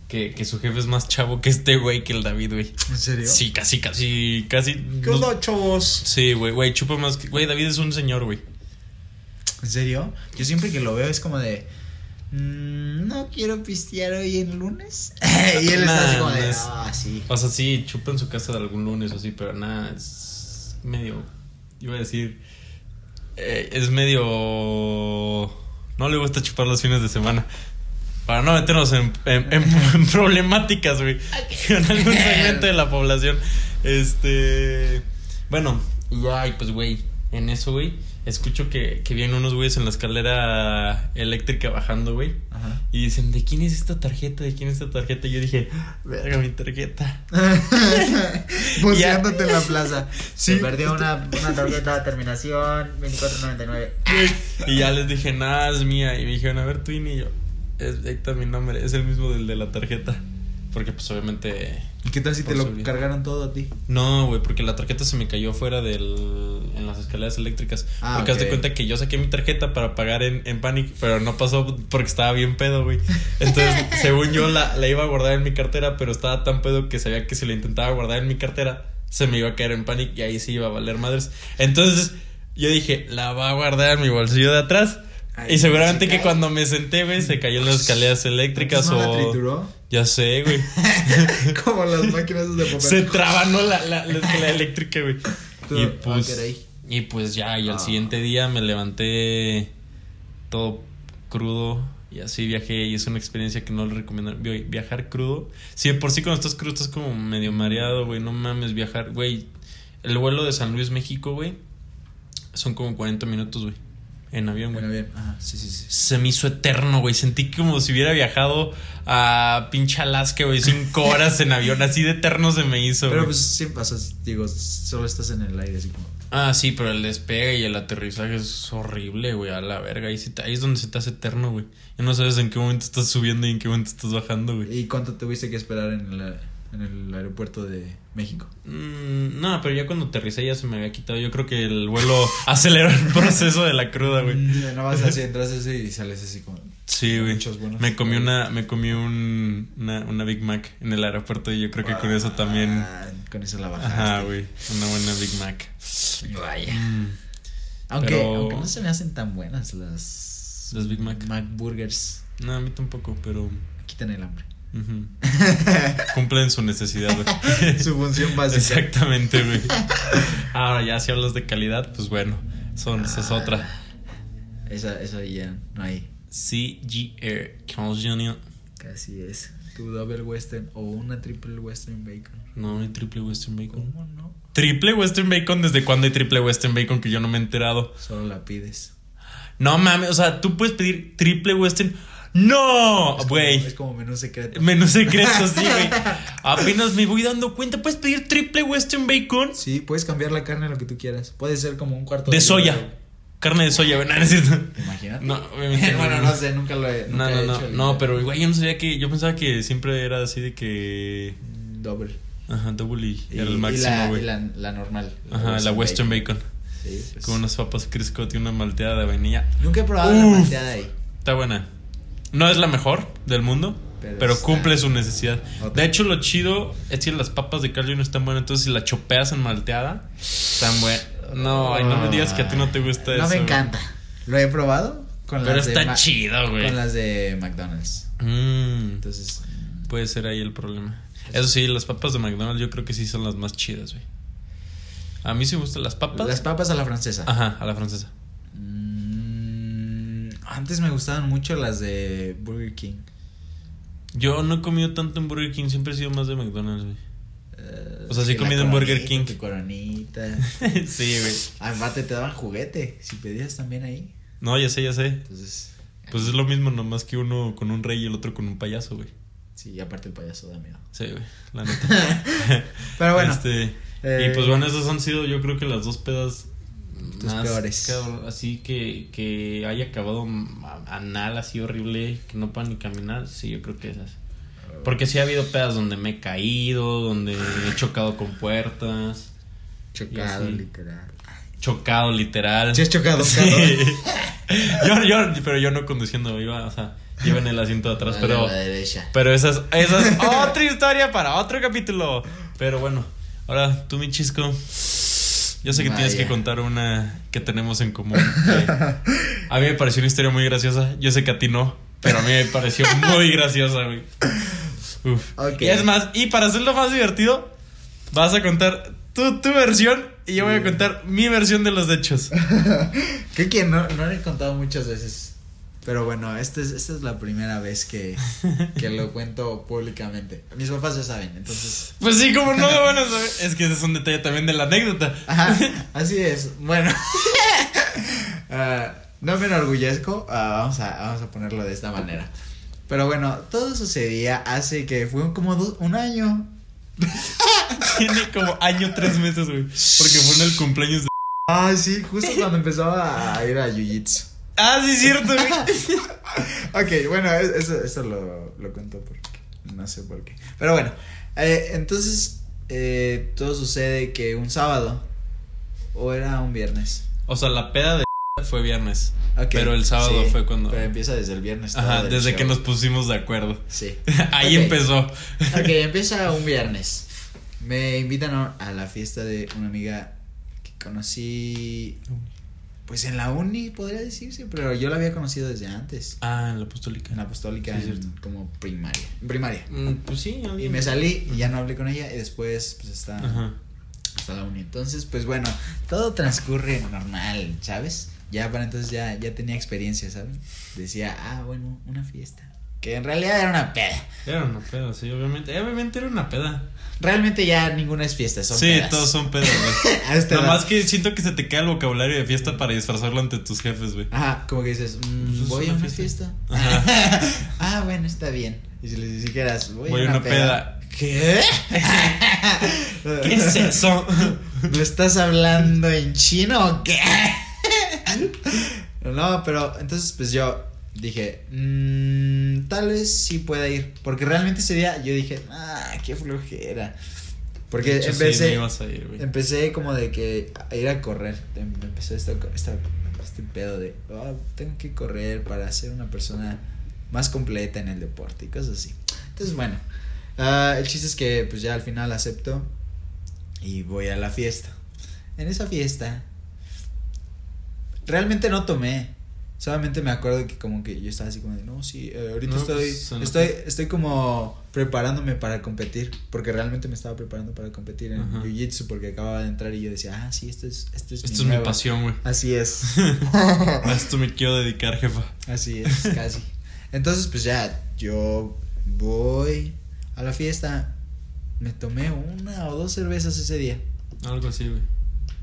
que, que su jefe es más chavo que este güey, que el David, güey. ¿En serio? Sí, casi, casi, casi. ¿Qué onda, chavos? Sí, güey, güey, chupa más que. Güey, David es un señor, güey. ¿En serio? Yo siempre que lo veo es como de. "Mm, no quiero pistear hoy en lunes. y él está así como de. Ah, sí. O sea, sí, chupa en su casa de algún lunes o así, pero nada, es medio. Iba a decir. eh, es medio. No le gusta chupar los fines de semana. Para no meternos en, en- en- en problemáticas, güey. Con algún segmento de la población. Este. Bueno, y pues, güey. En eso, güey. Escucho que, que vienen unos güeyes en la escalera eléctrica bajando, güey. Ajá. Y dicen, ¿de quién es esta tarjeta? ¿De quién es esta tarjeta? Y yo dije, verga, mi tarjeta. Buceándote en la plaza. Sí. Se perdió una, una tarjeta de terminación 2499. Y ya les dije, nada, es mía. Y me dijeron, a ver, Twin. Y yo, es, ahí está mi nombre, es el mismo del de la tarjeta. Porque, pues, obviamente. ¿Y qué tal si te lo cargaron todo a ti? No, güey, porque la tarjeta se me cayó fuera del. en las escaleras eléctricas. Ah, porque haz de cuenta que yo saqué mi tarjeta para pagar en, en Panic, pero no pasó porque estaba bien pedo, güey. Entonces, según yo, la, la iba a guardar en mi cartera, pero estaba tan pedo que sabía que si la intentaba guardar en mi cartera, se me iba a caer en Panic y ahí sí iba a valer madres. Entonces, yo dije, la va a guardar en mi bolsillo de atrás. Ay, y seguramente ¿se que cuando me senté, güey, se cayó en las escaleras eléctricas ¿No la o. trituró? Ya sé, güey. Como las máquinas de papel. Se trabanó la, la, la escalera eléctrica, güey. Y ah, pues, caray. y pues ya, y al Ah. siguiente día me levanté todo crudo y así viajé y es una experiencia que no le recomiendo. Vi- Viajar crudo. Si de por sí cuando estás crudo estás como medio mareado, güey, no mames, viajar, güey. El vuelo de San Luis, México, güey, son como 40 minutos, güey, en avión, güey. Bueno, bien. Ajá, sí, sí, sí. Se me hizo eterno, güey. Sentí como si hubiera viajado a pinche Alaska, güey. Cinco horas en avión. Así de eterno se me hizo, Pero güey. pues o sea, digo, solo estás en el aire así como. Ah, sí, pero el despegue y el aterrizaje es horrible, güey, a la verga. Ahí, sí te- ahí es donde se te hace eterno, güey. Ya no sabes en qué momento estás subiendo y en qué momento estás bajando, güey. ¿Y cuánto tuviste que esperar en, la- en el aeropuerto de México? Mm, no, pero ya cuando aterricé ya se me había quitado. Yo creo que el vuelo aceleró el proceso de la cruda, güey. Mm, No vas así, entras así y sales así como... Sí, güey. Muchos buenos. Me comí una, me comí un, una, una Big Mac en el aeropuerto y yo creo que con eso también. Ah, con eso la bajaste. Ajá, güey. Una buena Big Mac. Vaya. Mm. Aunque, Pero- aunque no se me hacen tan buenas las... Las Big Mac. Mac Burgers. No, a mí tampoco, pero. Quitan el hambre. Cumplen su necesidad, güey. Su función básica. Exactamente, güey. Ahora ya si hablas de calidad, pues bueno, son, esa es otra. Esa, esa ya no hay. CGR Jr. Casi es. Tu double western o una triple western bacon. No, hay triple Western Bacon. ¿Cómo no? ¿Triple Western Bacon? ¿Desde cuándo hay triple Western Bacon que yo no me he enterado? Solo la pides. No mames, o sea, tú puedes pedir triple Western. ¡No! Es Güey. Es como menú secreto. Menú secreto, sí, güey. Apenas me voy dando cuenta. ¿Puedes pedir triple Western Bacon? Sí, puedes cambiar la carne a lo que tú quieras. Puede ser como un cuarto De soya. libra. Carne de soya. No, no es cierto. Imagínate. No, bueno, no sé, nunca lo he. No, nunca no, he no. hecho el- No, pero güey, yo no sabía que. Yo pensaba que siempre era así de que. Mm, Double. Ajá, double y Y, era el máximo, la, güey. la, la normal. Ajá, la Western Bacon. Sí, pues. Con unas papas Crisco y una malteada de vainilla. Nunca he probado la Uf. malteada ahí. Está buena. No es la mejor del mundo, Pero cumple su necesidad. De hecho, lo chido es que las papas de Carl no están buenas. Entonces, si la chopeas en malteada, están buenas. No, ay, no me digas que a ti no te gusta no eso. me güey. encanta. Lo he probado con Pero las de está Ma- chido, güey. Con las de McDonald's. Mm, Entonces, puede ser ahí el problema. Eso sí, las papas de McDonald's yo creo que sí son las más chidas, güey. A mí sí me gustan las papas. las papas a la francesa. Ajá, a la francesa. Antes me gustaban mucho las de Burger King. Yo no he comido tanto en Burger King, siempre he sido más de McDonald's, güey. Eh, O sea, sí he comido en Burger King. que coronita. sí, güey. Aparte te daban juguete. Si pedías también ahí. No, ya sé, ya sé. Entonces. Pues es lo mismo, nomás que uno con un rey y el otro con un payaso, güey. Sí, aparte el payaso da miedo. Sí, güey, la neta. Pero bueno. Este, eh, y pues bueno, esas han sido yo creo que las dos pedas Tus peores. cabrón, así que, que haya acabado anal así horrible, que no puedan ni caminar, sí, yo creo que esas. Porque sí ha habido pedas donde me he caído, donde he chocado con puertas, Chocado, literal. chocado literal. Sí has chocado, Sí. yo, yo, pero yo no conduciendo, iba, o sea, iba en el asiento de atrás, pero... a la derecha. Pero esa es, esa es otra historia para otro capítulo. Pero bueno, ahora tú, mi chisco. Yo sé que tienes que contar una que tenemos en común. a mí me pareció una historia muy graciosa. Yo sé que a ti no, pero a mí me pareció muy graciosa, güey. Uf. Y es más, y para hacerlo más divertido, vas a contar tu, tu versión y yo voy a contar mi versión de los hechos. Creo que no, no lo he contado muchas veces. Pero bueno, esta es, esta es la primera vez que, que lo cuento públicamente. Mis papás ya saben, entonces. Pues sí, como no lo van a saber. Es que ese es un detalle también de la anécdota. Ajá, así es. Bueno. Ah, no me enorgullezco. ah, vamos, a, vamos a ponerlo de esta manera. Pero bueno, todo sucedía hace que fue como dos- un año. Tiene como año, tres meses, güey. Porque fue en el cumpleaños de. Ah, sí, justo cuando empezaba a ir a Jiu-Jitsu. Ah, sí, cierto. Ok, bueno, es- eso, eso lo, lo cuento porque no sé por qué. Pero bueno, eh, entonces eh, todo sucede que un sábado o era un viernes. O sea, la peda de fue viernes. Ok, Pero el sábado sí, fue cuando. Pero empieza desde el viernes. Ajá, desde show. que nos pusimos de acuerdo. Sí. Ahí empezó. Ok, empieza un viernes. Me invitan a a la fiesta de una amiga que conocí. Pues en la uni, podría decirse, pero yo la había conocido desde antes. Ah, en la apostólica. En la apostólica, Sí, en cierto. como primaria. En primaria. Mm, pues sí, Y me salí y ya no hablé con ella y después pues hasta, Ajá. hasta la uni. Entonces, pues bueno, todo transcurre normal, ¿sabes? Ya para entonces ya, ya tenía experiencia, ¿saben? Decía, ah, bueno, una fiesta. Que en realidad era una peda. Era una peda, sí, obviamente. Eh, Obviamente era una peda. Realmente ya ninguna es fiesta, son sí, pedas. todos son pedas, güey. Nada edad. más que siento que se te cae el vocabulario de fiesta para disfrazarlo ante tus jefes, güey. Ajá, como que dices, mm, Pues es voy a una una fiesta. fiesta. ah, bueno, está bien. Y si les dijeras, voy, Voy a una, peda. ¿Qué? ¿Qué es eso? ¿Me estás hablando en chino o qué? no, pero entonces pues yo dije, "Mm, tal vez sí pueda ir. Porque realmente ese día yo dije, ah, qué flojera. Porque hecho, sí, empecé, no ibas a ir, güey. empecé como de que a ir a correr. Em- Empecé esta, esta- este pedo de, "Ah, tengo que correr para ser una persona más completa en el deporte y cosas así. Entonces, bueno, ah, el chiste es que pues ya al final acepto y voy a la fiesta. En esa fiesta, realmente no tomé. Solamente me acuerdo que como que yo estaba así como de, no, sí, eh, ahorita No, estoy, pues, estoy, estoy como preparándome para competir, porque realmente me estaba preparando para competir en. Jiu-Jitsu, porque acababa de entrar y yo decía, ah, sí, esto es, esto es, Esto es mi nueva". pasión, güey. Así es, A esto me quiero dedicar, jefa. así es, casi. Entonces, pues ya, yo voy a la fiesta, me tomé una o dos cervezas ese día. Algo así, güey.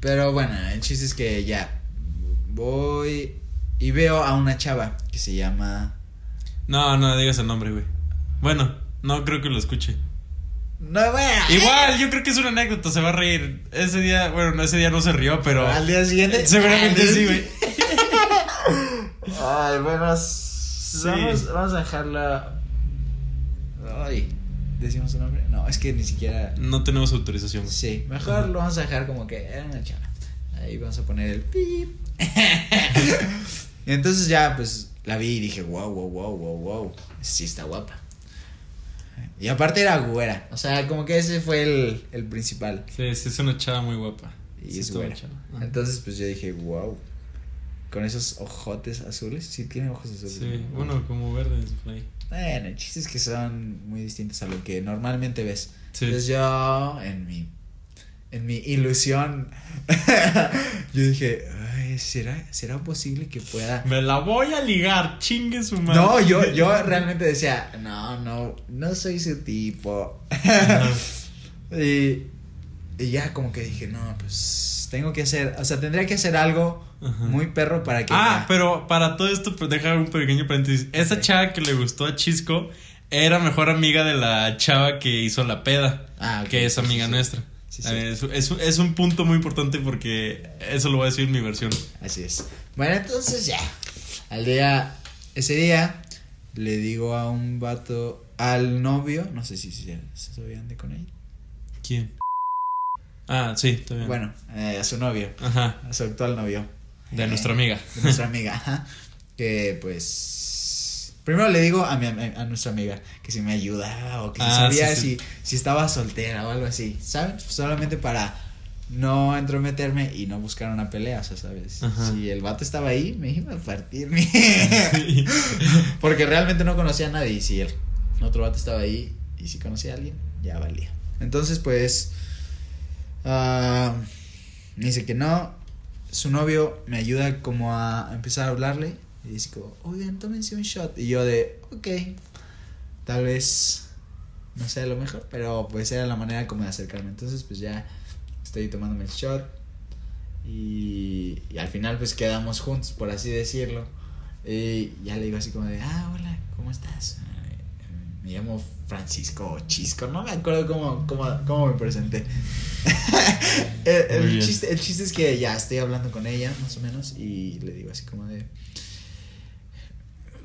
Pero bueno, el chiste es que ya voy y veo a una chava que se llama. No, no digas el nombre, güey. Bueno, no creo que lo escuche. No, bueno. Igual, yo creo que es una anécdota, se va a reír. Ese día, bueno, no, ese día no se rió, pero. Al día siguiente. Seguramente sí, güey. Ay, bueno. Vamos, vamos a dejarla. Ay, ¿decimos su nombre? No, es que ni siquiera. No tenemos autorización, güey. Sí, mejor lo vamos a dejar como que era una chava. Ahí vamos a poner el pip. y entonces ya, pues la vi y dije, wow, wow, wow, wow, wow. Sí está guapa. Y aparte era güera. O sea, como que ese fue el, el principal. Sí, sí, es una chava muy guapa. Y Sí, es güera. chava. Ajá. Entonces, pues yo dije, wow. Con esos ojotes azules. Sí, tiene ojos azules. Sí, bueno, como verdes, por ahí. Bueno, el chiste es que son muy distintos a lo que normalmente ves. Sí. Entonces yo, en mi, en mi ilusión, yo dije, Ay, ¿será, ¿será posible que pueda...? Me la voy a ligar, chingue su madre. No, yo, yo realmente decía, no, no, no soy su tipo. Y, y ya como que dije, no, pues tengo que hacer, o sea, tendría que hacer algo Ajá. muy perro para que... Ah, ya- pero para todo esto, pues deja un pequeño paréntesis. Esa Sí. chava que le gustó a Chisco era mejor amiga de la chava que hizo la peda. Ah, ok, que es amiga sí, sí. nuestra. Sí, sí. Es, es- es un punto muy importante porque eso lo voy a decir en mi versión. Así es. Bueno, entonces ya. Al día. Ese día. Le digo a un vato. Al novio. No sé si se se ande con él. ¿Quién? Ah, sí, bien. Bueno, eh, a su novio. Ajá, A su actual novio. de Eh, nuestra amiga. De nuestra amiga. ajá, Que pues. Primero le digo a, mi, a nuestra amiga que si me ayudaba o que si Ah, sabía sí, sí. Si, si estaba soltera o algo así. ¿Sabes? Solamente para no entrometerme y no buscar una pelea, o sea, ¿sabes? Ajá. Si el vato estaba ahí, me iba a partir. Porque realmente no conocía a nadie. Y si el otro vato estaba ahí y si conocía a alguien, ya valía. Entonces, pues. ah, me dice que no. Su novio me ayuda como a empezar a hablarle. Y dice como, oigan, tómense un shot. Y yo de, ok. Tal vez no sea lo mejor, pero pues era la manera como de acercarme. Entonces, pues ya estoy tomándome el shot. Y, y al final pues quedamos juntos, por así decirlo. Y ya le digo así como de, ah, hola, ¿cómo estás? "Ay, Me llamo Francisco Chisco, no me acuerdo cómo, cómo, cómo me presenté. el, el chiste, el chiste es que ya estoy hablando con ella, más o menos, y le digo así como de...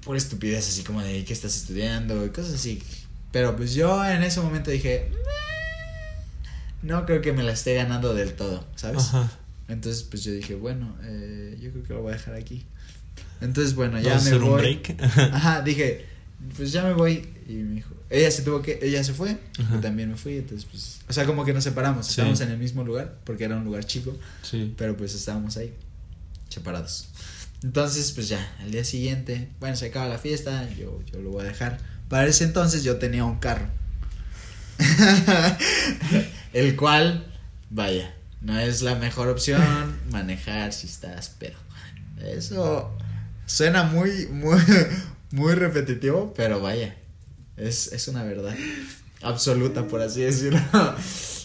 Por estupidez, así como de, ¿qué estás estudiando? Y cosas así. Pero pues yo en ese momento dije, no creo que me la esté ganando del todo, ¿sabes? Ajá. Entonces, pues yo dije, bueno, eh, yo creo que lo voy a dejar aquí. Entonces, bueno, ya me hacer un voy. break. Ajá, dije, pues ya me voy. Y me dijo, ella se tuvo que, ella se fue, yo también me fui. Entonces, pues, o sea, como que nos separamos. Sí. Estábamos en el mismo lugar, porque era un lugar chico, Sí. pero pues estábamos ahí, separados. Entonces, pues ya, al día siguiente, bueno, se acaba la fiesta, yo, yo lo voy a dejar. Para ese entonces yo tenía un carro. el cual, vaya, no es la mejor opción manejar si estás pero Eso suena muy, muy, muy repetitivo, pero vaya, es, es una verdad absoluta, por así decirlo.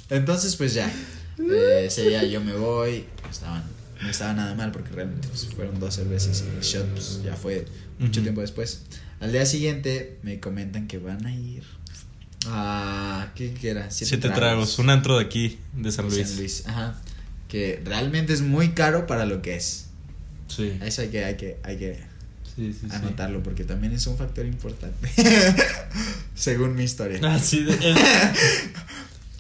Entonces, pues ya, eh, ese día yo me voy, estaban, no estaba nada mal porque realmente pues, fueron dos cervezas y el shot pues, ya fue mucho tiempo después. Al día siguiente me comentan que van a ir a... ¿Qué, qué era? Siete, tragos. un antro de aquí, de San Luis. San Luis, ajá. que realmente es muy caro para lo que es. Sí. Eso hay que, hay que, hay que Sí, sí, sí. anotarlo porque también es un factor importante. Según mi historia. Ah, de-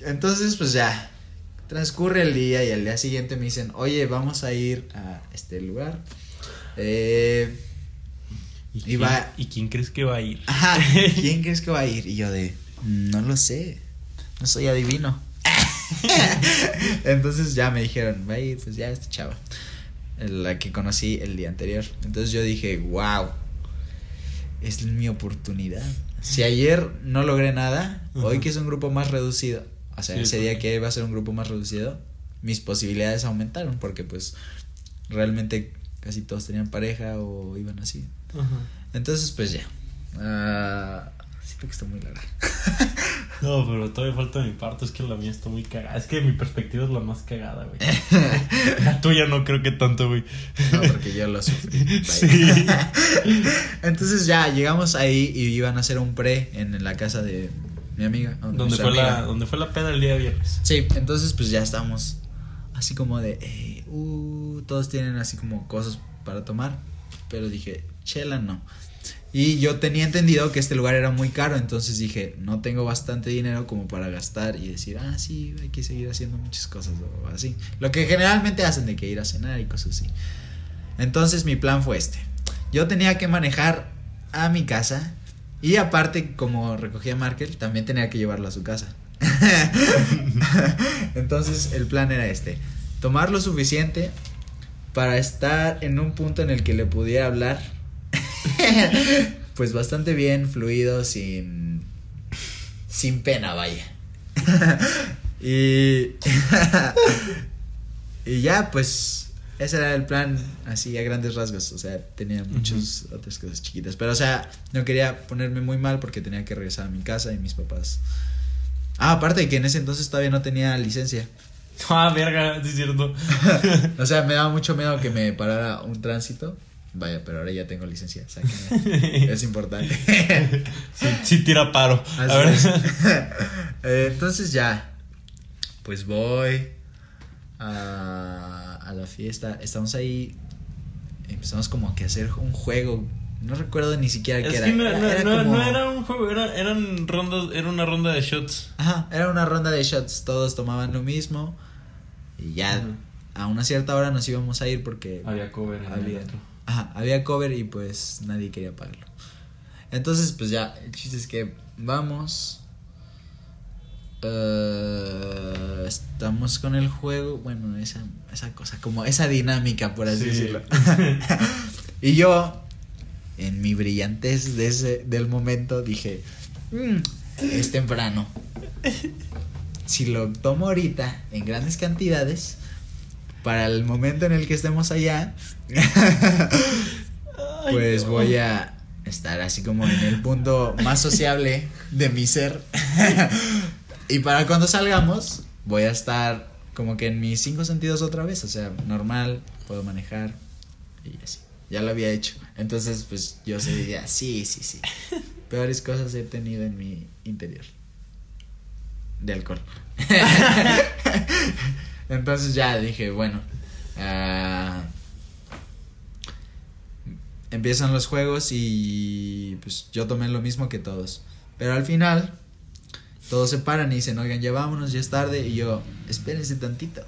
Entonces, pues ya. Transcurre el día y al día siguiente me dicen, oye, vamos a ir a este lugar. Eh, ¿Y, Y quién, va- ¿Y quién crees que va a ir? ajá, ¿quién crees que va a ir? Y yo de, no lo sé, no soy adivino. Entonces ya me dijeron, va a ir, pues ya esta chava. La que conocí el día anterior. Entonces yo dije, wow, es mi oportunidad. Si ayer no logré nada, hoy que es un grupo más reducido, o sea, Sí, ese día que iba a ser un grupo más reducido, mis posibilidades aumentaron porque pues realmente casi todos tenían pareja o iban así. Ajá. Entonces pues ya. Ah, siento que está muy larga. No, pero todavía falta mi parte. Es que la mía está muy cagada. Es que mi perspectiva es la más cagada, güey. La tuya no creo que tanto, güey. No, porque yo lo sufrí. Sí. Entonces ya llegamos ahí y iban a hacer un pre en la casa de mi amiga. de Donde fue, la, amiga. donde fue la peda el día viernes. Sí, entonces pues ya estamos así como de, "Ey, uh, todos tienen así como cosas para tomar, pero dije, chela no. Y yo tenía entendido que este lugar era muy caro, entonces dije, no tengo bastante dinero como para gastar y decir, ah, sí, hay que seguir haciendo muchas cosas o así. Lo que generalmente hacen de que ir a cenar y cosas así. Entonces mi plan fue este. Yo tenía que manejar a mi casa y aparte como recogía Markel, también tenía que llevarlo a su casa. Entonces el plan era este. Tomar lo suficiente para estar en un punto en el que le pudiera hablar. pues bastante bien, fluido, sin... Sin pena, vaya. y... y ya, pues... Ese era el plan, así a grandes rasgos. O sea, tenía muchas otras cosas chiquitas. Pero, o sea, no quería ponerme muy mal porque tenía que regresar a mi casa y mis papás. Ah, aparte de que en ese entonces todavía no tenía licencia. Ah, verga, sí es cierto. O sea, me daba mucho miedo que me parara un tránsito. Vaya, pero ahora ya tengo licencia. sáquenme. es importante. Sí, sí tira paro. Así A ver. es. Eh, entonces ya. Pues voy a, a la fiesta. Estamos ahí. Empezamos como que a hacer un juego. No recuerdo ni siquiera qué era. que no, Era- no- era no- como- no era un juego, era, eran rondas, era una ronda de shots. Ajá, era una ronda de shots. Todos tomaban lo mismo. Y ya a una cierta hora nos íbamos a ir porque Había cover en el había, otro. ajá, había cover y pues nadie quería pagarlo. Entonces, pues ya, el chiste es que vamos. Eh, estamos con el juego. Bueno, esa, esa cosa, como esa dinámica, por así Sí. decirlo. y yo, en mi brillantez de ese, del momento, dije: "Mm, Es temprano. Si lo tomo ahorita en grandes cantidades, para el momento en el que estemos allá, pues no. voy a estar así como en el punto más sociable de mi ser. Y para cuando salgamos, voy a estar como que en mis cinco sentidos otra vez. O sea, normal, puedo manejar y así. Ya lo había hecho. Entonces, pues yo se diría, sí, sí, sí. Peores cosas he tenido en mi interior. De alcohol. Entonces ya dije, bueno. ah, empiezan los juegos y pues yo tomé lo mismo que todos. Pero al final, todos se paran y dicen, oigan, ya vámonos, ya es tarde. Y yo, espérense tantito,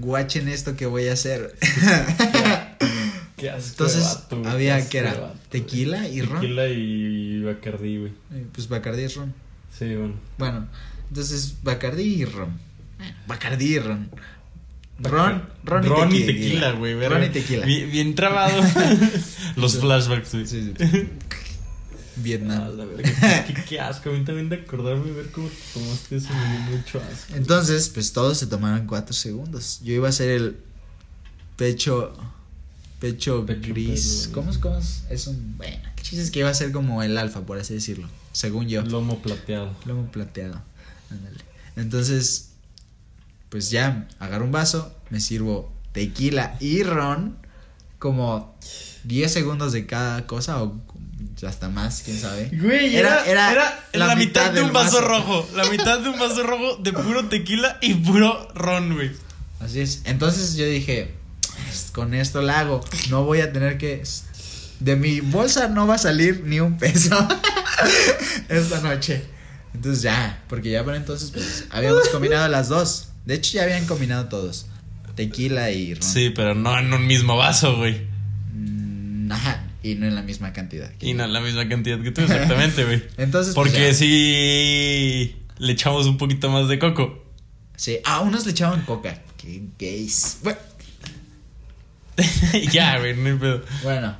guachen esto que voy a hacer. Qué asco de Entonces, vato, güey, qué había asco de era vato, güey. tequila y ron. Tequila y Bacardí, güey. Eh, Pues Bacardi y ron. Sí, bueno. Bueno, entonces Bacardi y ron. Bacardi y ron. Ron, ron, Ron y y tequila, güey. verga. Ron y tequila. Bien, bien trabado. Los flashbacks, güey. Sí, sí. Vietnam. Ah, la verga. Qué, qué asco. A mí también de acordarme ver cómo te tomaste eso me dio mucho asco. Entonces, pues todos se tomaron cuatro segundos. Yo iba a hacer el pecho. Pecho, Pecho gris. pedo, ¿Cómo es? ¿Cómo es? Es un. Bueno, el chiste es que iba a ser como el alfa, por así decirlo. Según yo. Lomo plateado. Lomo plateado. Ándale. Entonces, pues ya, agarro un vaso, me sirvo tequila y ron, como 10 segundos de cada cosa o hasta más, quién sabe. Güey, Era- era, era la la, mitad, mitad de un vaso, vaso. rojo. La mitad de un vaso rojo de puro tequila y puro ron, güey. Así es. Entonces yo dije, con esto la hago. No voy a tener que. De mi bolsa no va a salir ni un peso esta noche. Entonces ya, porque ya por entonces pues habíamos combinado las dos. De hecho ya habían combinado todos. Tequila y ron. Sí, pero no en un mismo vaso, güey. Mm, Ajá, y no en la misma cantidad. Y no en la misma cantidad que tú, exactamente, güey. Entonces pues, Porque sí le echamos un poquito más de coco. Sí, a unos le echaban coca. Qué gays. Bueno, ya, güey, no hay pedo. Bueno,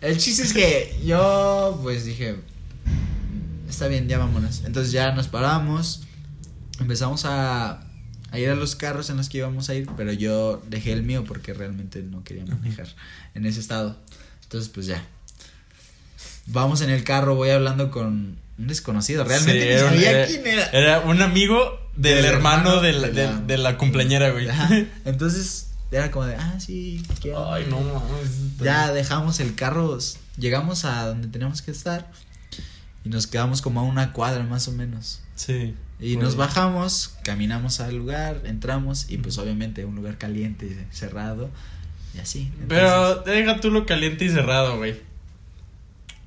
el chiste es que yo pues dije, "Mm, está bien, ya vámonos. Entonces ya nos paramos, empezamos a, a ir a los carros en los que íbamos a ir, pero yo dejé el mío porque realmente no quería manejar en ese estado. Entonces pues ya. Vamos en el carro, voy hablando con un desconocido, realmente Sí, ni sabía era- quién era. Era un amigo del, Del hermano, de, la, de de- la- de la cumpleañera, güey. Ajá. Entonces era como de, ah, sí, ¿qué onda?". Ay, no mames. Ya dejamos el carro, llegamos a donde teníamos que estar y nos quedamos como a una cuadra más o menos. Sí. Y nos bien. bajamos, caminamos al lugar, entramos y pues obviamente un lugar caliente, cerrado y así. Entonces, Pero deja tú lo caliente y cerrado, güey.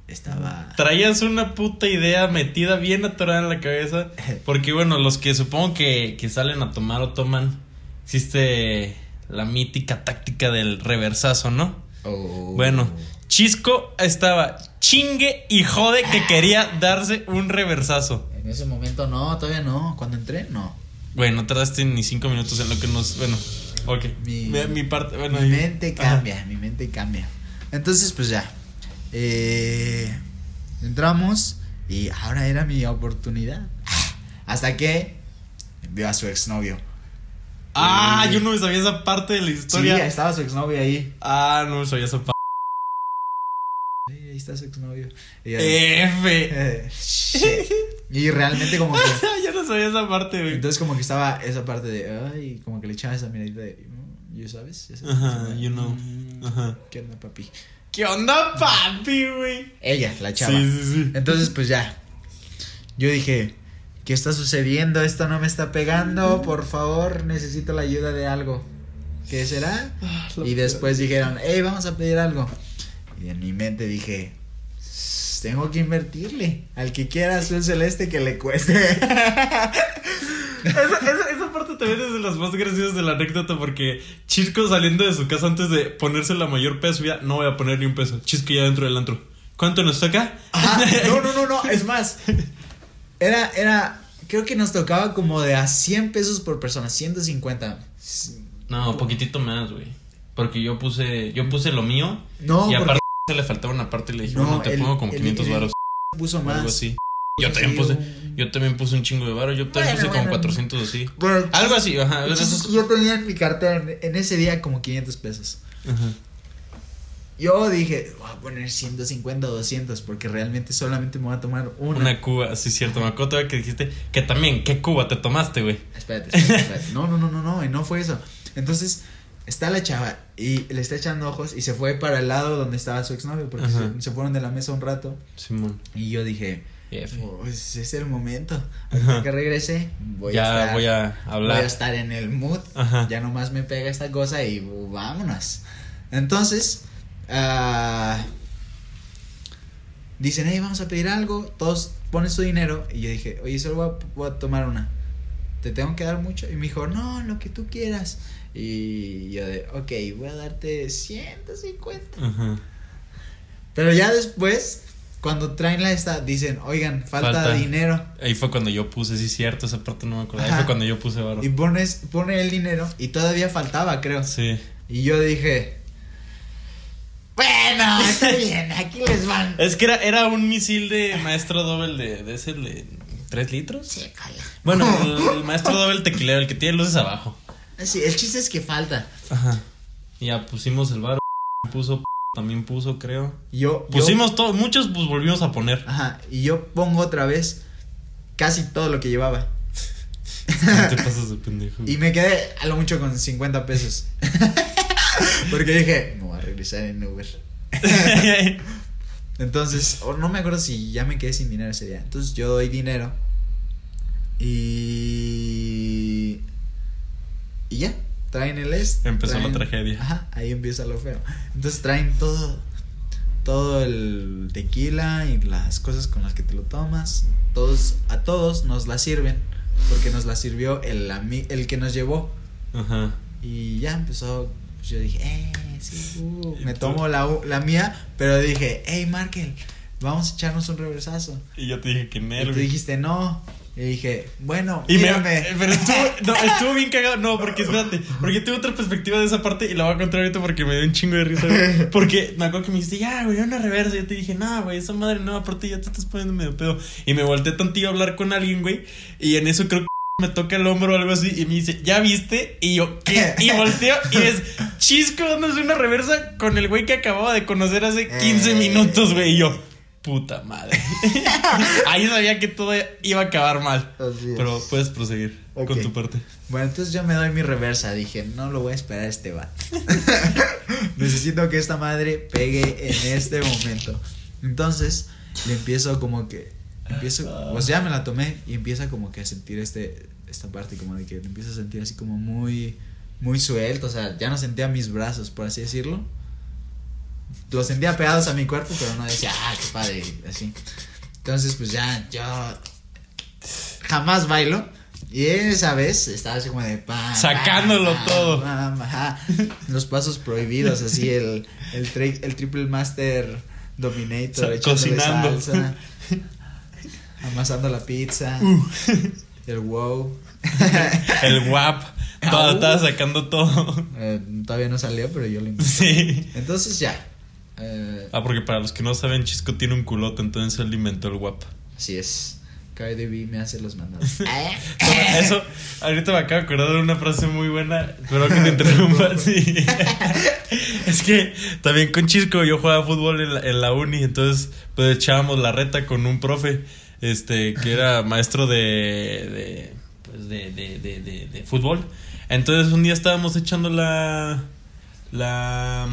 estaba... Traías una puta idea metida bien atorada en la cabeza. Porque, bueno, los que supongo que, que salen a tomar o toman, existe la mítica táctica del reversazo, ¿no? Oh. Bueno, Chisco estaba chingue y jode que quería darse un reversazo. En ese momento no, todavía no. Cuando entré, no. Güey, no tardaste ni cinco minutos en lo que nos. Bueno, ok. Mi- Mi, mi parte. Bueno, mi mente Ajá. cambia, mi mente cambia. Entonces, pues ya. Eh, entramos y ahora era mi oportunidad. Hasta que vio a su exnovio. Ah, Y- yo no me sabía esa parte de la Sí, historia. estaba su exnovio ahí. ah, no me sabía esa parte. Sí, ahí está su exnovio. F. eh, shit. Y realmente como que... ya no sabía esa parte, güey. Entonces como que estaba esa parte de... Ay, como que le echaba esa miradita de... "Mm, ¿You sabes? Ya sabes". Ajá, you know. Mm, Ajá. ¿Qué onda, papi? ¿Qué onda, papi, güey? Ella, la chava. Sí, sí, sí. Entonces, pues ya. Yo dije, ¿qué está sucediendo? Esto no me está pegando. Por favor, necesito la ayuda de algo. ¿Qué será? Y después dijeron, hey, vamos a pedir algo. Y en mi mente dije, "S- tengo que invertirle. Al que quiera azul celeste que le cueste. Esa, esa, esa parte también es de las más graciosas de la anécdota porque Chisco saliendo de su casa antes de ponerse la mayor peso, vida, no voy a poner ni un peso. Chisco ya dentro del antro. ¿Cuánto nos toca? Ajá, no, no, no, no. Es más. Era, era, creo que nos tocaba como de a 100 pesos por persona. 150. No, poquitito más, güey. Porque yo puse, yo puse lo mío No, y aparte se le faltaba una parte y le dije, No, bueno, te el- pongo como el- 500 el- varos puso o algo más. así. Yo también Sí, puse, un- yo también puse un chingo de varos, yo también Bueno, puse como bueno. 400 así. Bueno, Algo así, ajá. Yo tenía en mi cartera en, en ese día como 500 pesos. ajá. Yo dije, voy a poner 150 o 200 porque realmente solamente me voy a tomar una. Una cuba, sí, cierto. Me acuerdo todavía que dijiste que también, ¿qué cuba te tomaste, güey? Espérate, espérate, espérate. No, no, no, no, no, y no fue eso. Entonces, está la chava y le está echando ojos y se fue para el lado donde estaba su exnovio porque se, se fueron de la mesa un rato. Simón. Y yo dije, pues es el momento. Ajá. Hasta que regrese, voy ya a estar. voy a hablar. Voy a estar en el mood. Ajá. Ya nomás me pega esta cosa y uh, vámonos. Entonces, ah, dicen, hey, vamos a pedir algo. Todos ponen su dinero. Y yo dije, oye, solo voy a, voy a tomar una. ¿Te tengo que dar mucho? Y me dijo, no, lo que tú quieras. Y yo de, ok, voy a darte 150. Ajá. Pero ya después, cuando traen la esta, dicen, oigan, falta, Falta. dinero. Ahí fue cuando yo puse, sí, cierto, esa parte no me acuerdo. Ahí Ajá. fue cuando yo puse varo. Y pones, pone el dinero y todavía faltaba, creo. Sí. Y yo dije, bueno, está bien, aquí les van. Es que era, era un misil de maestro doble de, de ese de 3 litros. Sí. Bueno, el, el maestro doble tequilero, el que tiene luces abajo. Sí, el chiste es que falta. Ajá. Ya pusimos el varo. Puso, también puso, creo. Yo, yo- Pusimos todo, muchos pues volvimos a poner. ajá, y yo pongo otra vez casi todo lo que llevaba. No te pasas de pendejo. Y me quedé a lo mucho con 50 pesos. Porque dije, me voy a regresar en Uber. Entonces, o no me acuerdo si ya me quedé sin dinero ese día. Entonces yo doy dinero. Y. Y ya. traen el este. Empezó la traen- tragedia. Ajá, ahí empieza lo feo. Entonces traen todo, todo el tequila y las cosas con las que te lo tomas. Todos, a todos nos la sirven, porque nos la sirvió el, el que nos llevó. Ajá. Y ya empezó, pues yo dije, eh, sí, uh, ¿Y me tú? tomo la, la mía, pero dije, hey, Markel, vamos a echarnos un reversazo. Y yo te dije que Y Nel, tú dijiste, no. Y dije, bueno, Y mírame. pero estuvo, no, estuvo bien cagado. No, porque espérate. Porque tuve otra perspectiva de esa parte y la voy a contar ahorita porque me dio un chingo de risa, güey. Porque me acuerdo que me dijiste, ya, güey, una reversa. Y yo te dije, no, güey, esa madre no, aparte ya te estás poniendo medio pedo. Y me volteé tantillo a hablar con alguien, güey. Y en eso creo que me toca el hombro o algo así. Y me dice, ¿ya viste? Y yo, ¿qué? Y volteo y es Chisco dándose una reversa con el güey que acababa de conocer hace 15 Eh. minutos, güey. Y yo, puta madre. Ahí sabía que todo iba a acabar mal. Así es. Pero puedes proseguir con tu parte. Bueno, entonces yo me doy mi reversa. Dije, no lo voy a esperar a este vato. Necesito que esta madre pegue en este momento. Entonces, le empiezo como que. Empiezo. Pues ya me la tomé y empieza como que a sentir este. Esta parte, como de que empiezo a sentir así como muy. Muy suelto. O sea, ya no sentía mis brazos, por así decirlo. Los sentía pegados a mi cuerpo, pero no decía, ah, qué padre, así. Entonces, pues ya, yo jamás bailo. Y esa vez estaba así como de pa, Sacándolo pa, todo. pa. Los pasos prohibidos, así el, el, tri- el triple master dominator, cocinando. salsa, amasando la pizza, Uh. el wow. El guap. Todo, Au. estaba sacando todo. Eh, todavía no salió, pero yo lo invité. Sí. Entonces ya. Eh, Ah, porque para los que no saben, Chisco tiene un culote, entonces él inventó el guap. así es. Cardi B me hace los mandados. Bueno, Eso, ahorita me acabo de acordar de una frase muy buena, pero que te interrumpa. sí. Es que también con Chisco yo jugaba fútbol en la, en la uni, entonces pues echábamos la reta con un profe, este, que era maestro de, de pues de, de, de, de, de fútbol. Entonces un día estábamos echando la, la,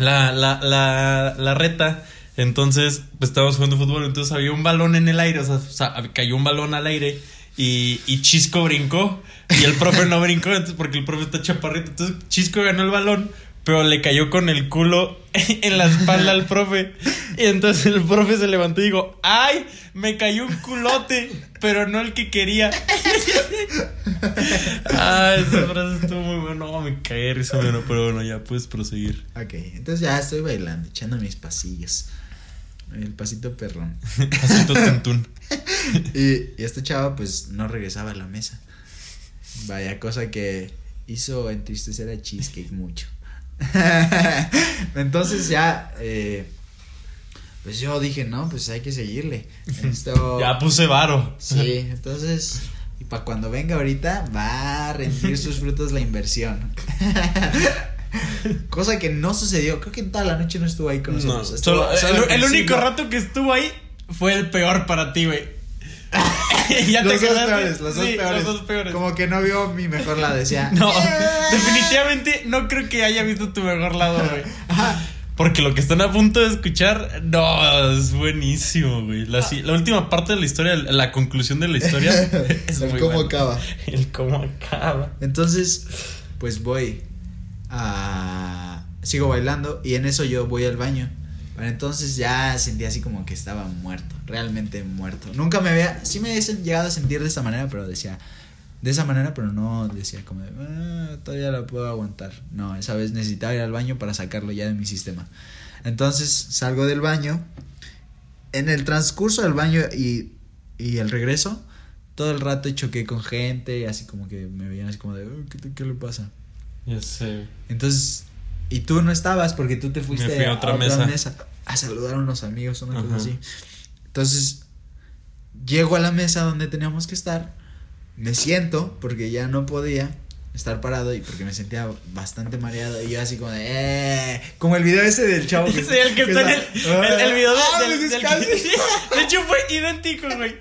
la, la, la, la reta. Entonces, pues estábamos jugando fútbol. Entonces había un balón en el aire. O sea, o sea, cayó un balón al aire. Y, y Chisco brincó. Y el profe no brincó. Entonces, porque el profe está chaparrito. Entonces, Chisco ganó el balón. Pero le cayó con el culo en la espalda al profe. Y entonces el profe se levantó y dijo: ¡Ay! Me cayó un culote. Pero no el que quería. Ay, esa frase estuvo muy buena. No, me caí risa, bueno, pero bueno, ya puedes proseguir. Ok, entonces ya estoy bailando, echando mis pasillos. El pasito perrón. Pasito tuntún. Y, y este chavo pues no regresaba a la mesa. Vaya cosa que hizo entristecer a Cheesecake mucho. Entonces ya, eh, pues yo dije, no, pues hay que seguirle. Esto, Ya puse varo. Sí, entonces, y para cuando venga ahorita va a rendir sus frutos la inversión. Cosa que no sucedió, creo que en toda la noche no estuvo ahí con No, nosotros. Estuvo- solo- solo el, el único rato que estuvo ahí fue el peor para ti, güey. ¿Ya los te dos peores, los dos Sí, peores. Los dos peores. Como que no vio mi mejor lado, decía. No, definitivamente no creo que haya visto tu mejor lado, güey. Porque lo que están a punto de escuchar, no, es buenísimo, güey. La, última parte de la historia, la conclusión de la historia, es El muy cómo acaba. El cómo acaba. Entonces, pues voy a. Sigo bailando y en eso yo voy al baño. Para entonces ya sentí así como que estaba muerto, realmente muerto. Nunca me había. Sí me he llegado a sentir de esta manera, pero decía. De esa manera, pero no decía como de. "Ah, todavía la puedo aguantar. No, esa vez necesitaba ir al baño para sacarlo ya de mi sistema. Entonces salgo del baño. En el transcurso del baño y, y el regreso, todo el rato choqué con gente, así como que me veían así como de, "Oh, ¿qué, qué le pasa? Ya sé. Entonces, y tú no estabas porque tú te fuiste fui a otra mesa. a saludar a unos amigos, una cosa así. Entonces, llego a la mesa donde teníamos que estar, me siento porque ya no podía estar parado y porque me sentía bastante mareado y yo así como de, eh, como el video ese del chavo Sí, el que está en el, el, el video de, ¡Ah, del- del que- De hecho, fue idéntico, güey.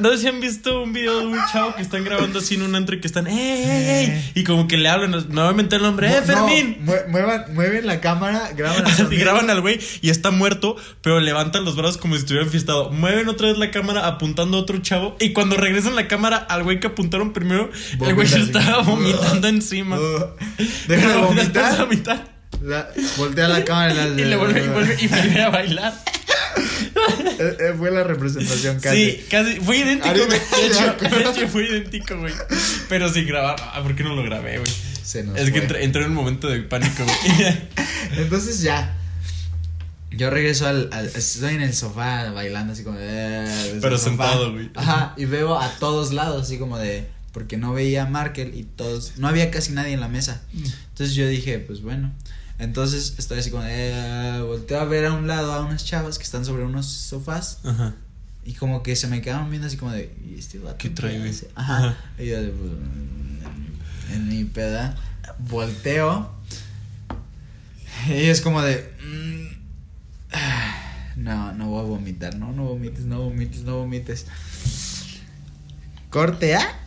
No sé si han visto un video de un chavo que están grabando así en un antro y que están, ¡eh, eh, eh! Y como que le hablan nuevamente el nombre, ¡eh, Fermín! mue- muevan, mueven la cámara, graban y graban al güey y está muerto, pero levantan los brazos como si estuviera enfiestado. Mueven otra vez la cámara apuntando a otro chavo. Y cuando regresan la cámara al güey que apuntaron primero, el güey estaba vomitando encima. Deja de vomitar. vomitar. la- voltea la cámara y, la Y le vuelve, y vuelve y vuelve a bailar. Eh, eh, Fue la representación casi. Sí, casi. Fue idéntico, güey. De hecho, acuerdo. de hecho, fue idéntico, güey. Pero sin grabar. Ah, ¿por qué no lo grabé, güey? Se nos Es que fue. entré, entré en un momento de pánico, güey. Entonces ya. Yo regreso al, al- Estoy en el sofá bailando así como de. el Pero sentado, güey. Ajá. Y veo a todos lados así como de. Porque no veía a Markel y todos. No había casi nadie en la mesa. Entonces yo dije, pues bueno. Entonces estoy así como eh, volteo a ver a un lado a unas chavas que están sobre unos sofás. Ajá. Y como que se me quedaban viendo así como de. ¿Y este vato ¿Qué trae? Ajá. Ajá. Y yo de. pues, en, mi peda. Volteo. Y es como de. mm, no, no voy a vomitar. No, no vomites, no vomites, no vomites. Corte A.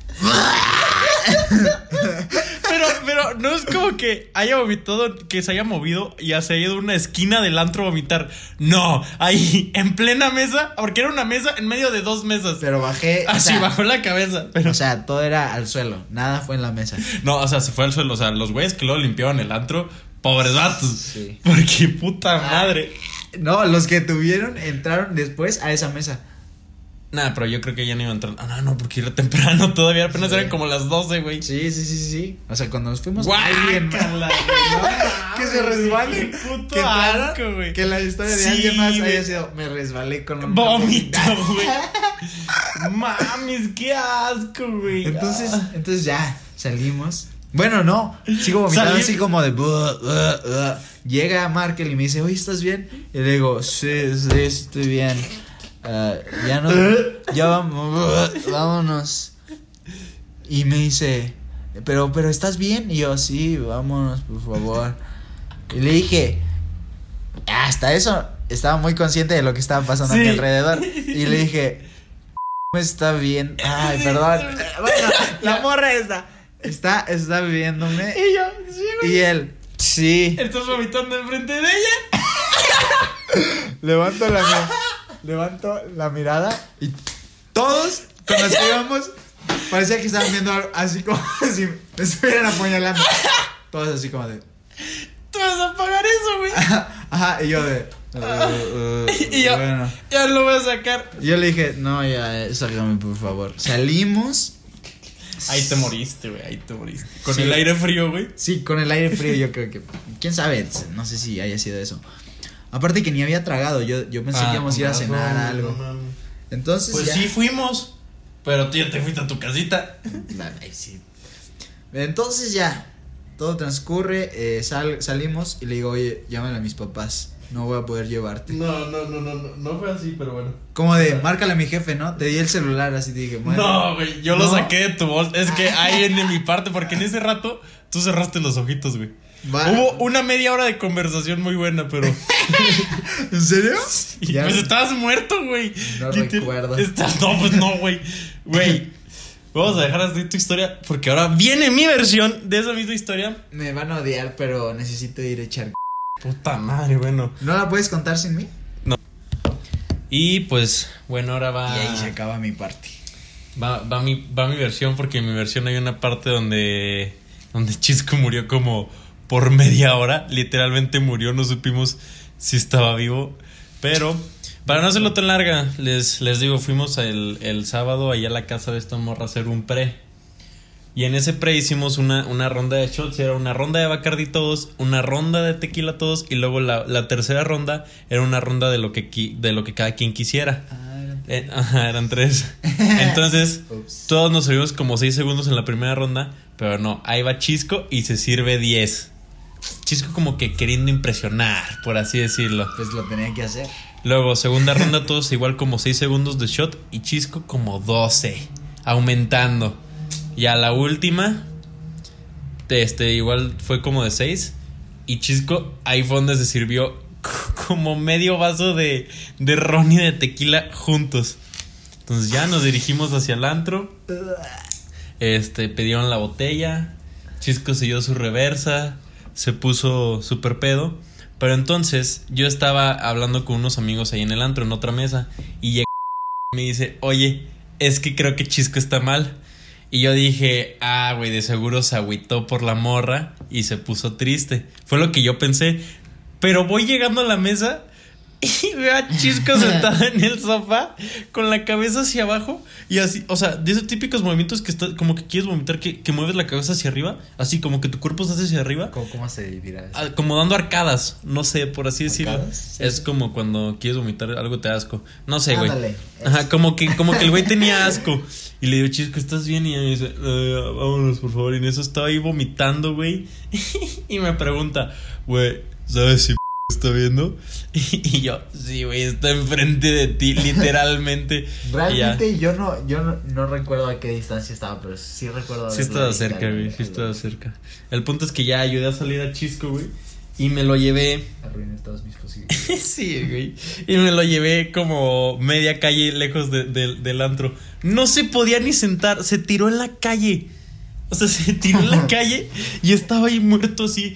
Pero, pero no es como que haya vomitado, que se haya movido y se haya ido a una esquina del antro a vomitar. No, ahí, en plena mesa, porque era una mesa en medio de dos mesas. Pero bajé. o Así, sea, bajó la cabeza. Pero, O sea, todo era al suelo. Nada fue en la mesa. no, o sea, se fue al suelo. O sea, los güeyes que luego limpiaban el antro, pobres vatos. Sí. Porque puta madre. No, los que tuvieron entraron después a esa mesa. Nah, pero yo creo que ya no iba a entrar. Ah, no, no, porque era temprano todavía. Apenas Sí. eran como las 12, güey. Sí, sí, sí, sí. O sea, cuando nos fuimos alguien no que se resbale. qué puto que asco, güey. Que la historia de Sí, alguien más güey. haya sido me resbalé con un Vómito, güey. Mames, qué asco, güey. Entonces, Ah. entonces ya salimos. Bueno, no, sigo vomitando así como de "Buh, buh, buh". Llega Markel y me dice, "Oye, ¿estás bien?" Y le digo, "Sí, sí, estoy bien." Ah, ya no ya vamos, vámonos. Y me dice, "Pero pero ¿estás bien?" Y yo, "Sí, vámonos, por favor." Y le dije, hasta eso estaba muy consciente de lo que estaba pasando a mi alrededor. Y le dije, está bien. Ay, perdón. Bueno, la morra esta. Está, está viéndome. Y yo, sí, güey. Y él, sí. Estás vomitando enfrente de ella. Levanto la, mi- levanto la mirada y todos con los que íbamos parecía que estaban viendo algo así como si me estuvieran apuñalando. Todos así como de. Tú vas a pagar eso, güey. Ajá, y yo de. "Uh, uh, Y yo, bueno. ya lo voy a sacar. Yo le dije, no, ya, sácame por favor. Salimos. Ahí te moriste, güey. Ahí te moriste. Con Sí. el aire frío, güey. Sí, con el aire frío yo creo que... ¿Quién sabe? No sé si haya sido eso. Aparte que ni había tragado, yo, yo pensé que íbamos a ir a cenar algo. Entonces Pues ya... sí, fuimos. Pero tú ya te fuiste a tu casita. Ay, sí. Entonces ya, todo transcurre, eh, sal- salimos y le digo, oye, llámale a mis papás, no voy a poder llevarte. No, no, no, no, no, no fue así, pero bueno. Como de, márcale a mi jefe, ¿no? Te di el celular, así te dije, bueno. No, güey, yo lo saqué de tu bolsa. Es que ahí viene mi parte, porque en ese rato tú cerraste los ojitos, güey. Hubo una media hora de conversación muy buena, pero. ¿En serio? Ya- pues estabas muerto, güey. No recuerdo. Estás- no, pues no, güey. Güey. Vamos a dejar así tu historia, porque ahora viene mi versión de esa misma historia. Me van a odiar, pero necesito ir a echar... Puta madre, bueno. ¿No la puedes contar sin mí? Y pues, bueno, ahora va. Y ahí se acaba mi parte. Va, va, mi, va mi versión porque en mi versión hay una parte donde, donde Chisco murió como por media hora. Literalmente murió, no supimos si estaba vivo. Pero para no hacerlo tan larga, les, les digo, fuimos el, el sábado allá a la casa de esta morra a hacer un pre. Y en ese pre hicimos una, una ronda de shots. y Era una ronda de Bacardi todos, una ronda de tequila todos. Y luego la, la tercera ronda era una ronda de lo que, qui- de lo que cada quien quisiera. Eh, ajá, eran tres. Entonces, todos nos subimos como seis segundos en la primera ronda, pero no, ahí va Chisco y se sirve 10. Chisco como que queriendo impresionar, por así decirlo. Pues lo tenía que hacer. Luego, segunda ronda, todos igual como 6 segundos de shot y Chisco como 12, aumentando. Y a la última, este, igual fue como de 6 y Chisco ahí fue donde se sirvió como medio vaso de, de ron y de tequila juntos. Entonces ya nos dirigimos hacia el antro. Este, pidieron la botella. Chisco siguió su reversa. Se puso súper pedo. Pero entonces yo estaba hablando con unos amigos ahí en el antro, en otra mesa. Y llega me dice, oye, es que creo que Chisco está mal. Y yo dije, ah, güey, de seguro se agüitó por la morra y se puso triste. Fue lo que yo pensé. Pero voy llegando a la mesa y veo a Chisco sentado en el sofá con la cabeza hacia abajo y así, o sea, de esos típicos movimientos que está, como que quieres vomitar, que, que mueves la cabeza hacia arriba, así como que tu cuerpo se hace hacia arriba, ¿Cómo, cómo se dirá eso? ah, como dando arcadas, no sé, por así decirlo. Sí, es como cuando quieres vomitar algo te da asco. No sé, güey. Ándale. Ajá, como que, como que el güey tenía asco. Y le digo, Chisco, ¿estás bien? Y ella me dice, "Eh, vámonos, por favor. Y en eso estaba ahí vomitando, güey. y me pregunta, güey, ¿sabes si está viendo? Y yo, sí, güey, está enfrente de ti, literalmente. Realmente yo no, yo no, no recuerdo a qué distancia estaba, pero sí recuerdo Sí estaba cerca, güey, sí estaba cerca. El punto es que ya ayudé a salir a Chisco, güey. Y me lo llevé Arruiné todos mis posibilidades. Sí, güey. Y me lo llevé como media calle lejos de- de- del antro. No se podía ni sentar, se tiró en la calle. O sea, se tiró en la calle y estaba ahí muerto así,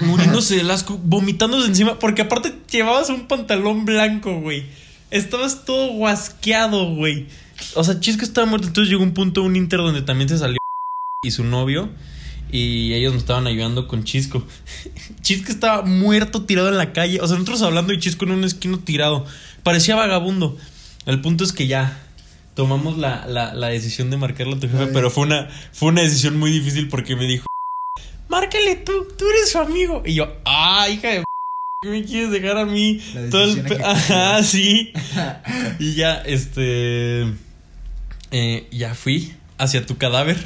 muriéndose del asco, vomitándose encima. Porque aparte llevabas un pantalón blanco, güey. Estabas todo guasqueado, güey. O sea, Chisco estaba muerto. Entonces llegó un punto, un inter donde también se salió y su novio. Y ellos me estaban ayudando con Chisco. Chisco estaba muerto tirado en la calle. O sea, nosotros hablando y Chisco en un esquino tirado. Parecía vagabundo. El punto es que ya tomamos la, la, la decisión de marcarle a tu jefe, Ay. pero fue una, fue una decisión muy difícil porque me dijo: Márcale tú, tú eres su amigo. Y yo, ah, hija de. ¿Qué me quieres dejar a mí? La Todo el. Ajá, sí. y ya, este. eh, ya fui hacia tu cadáver.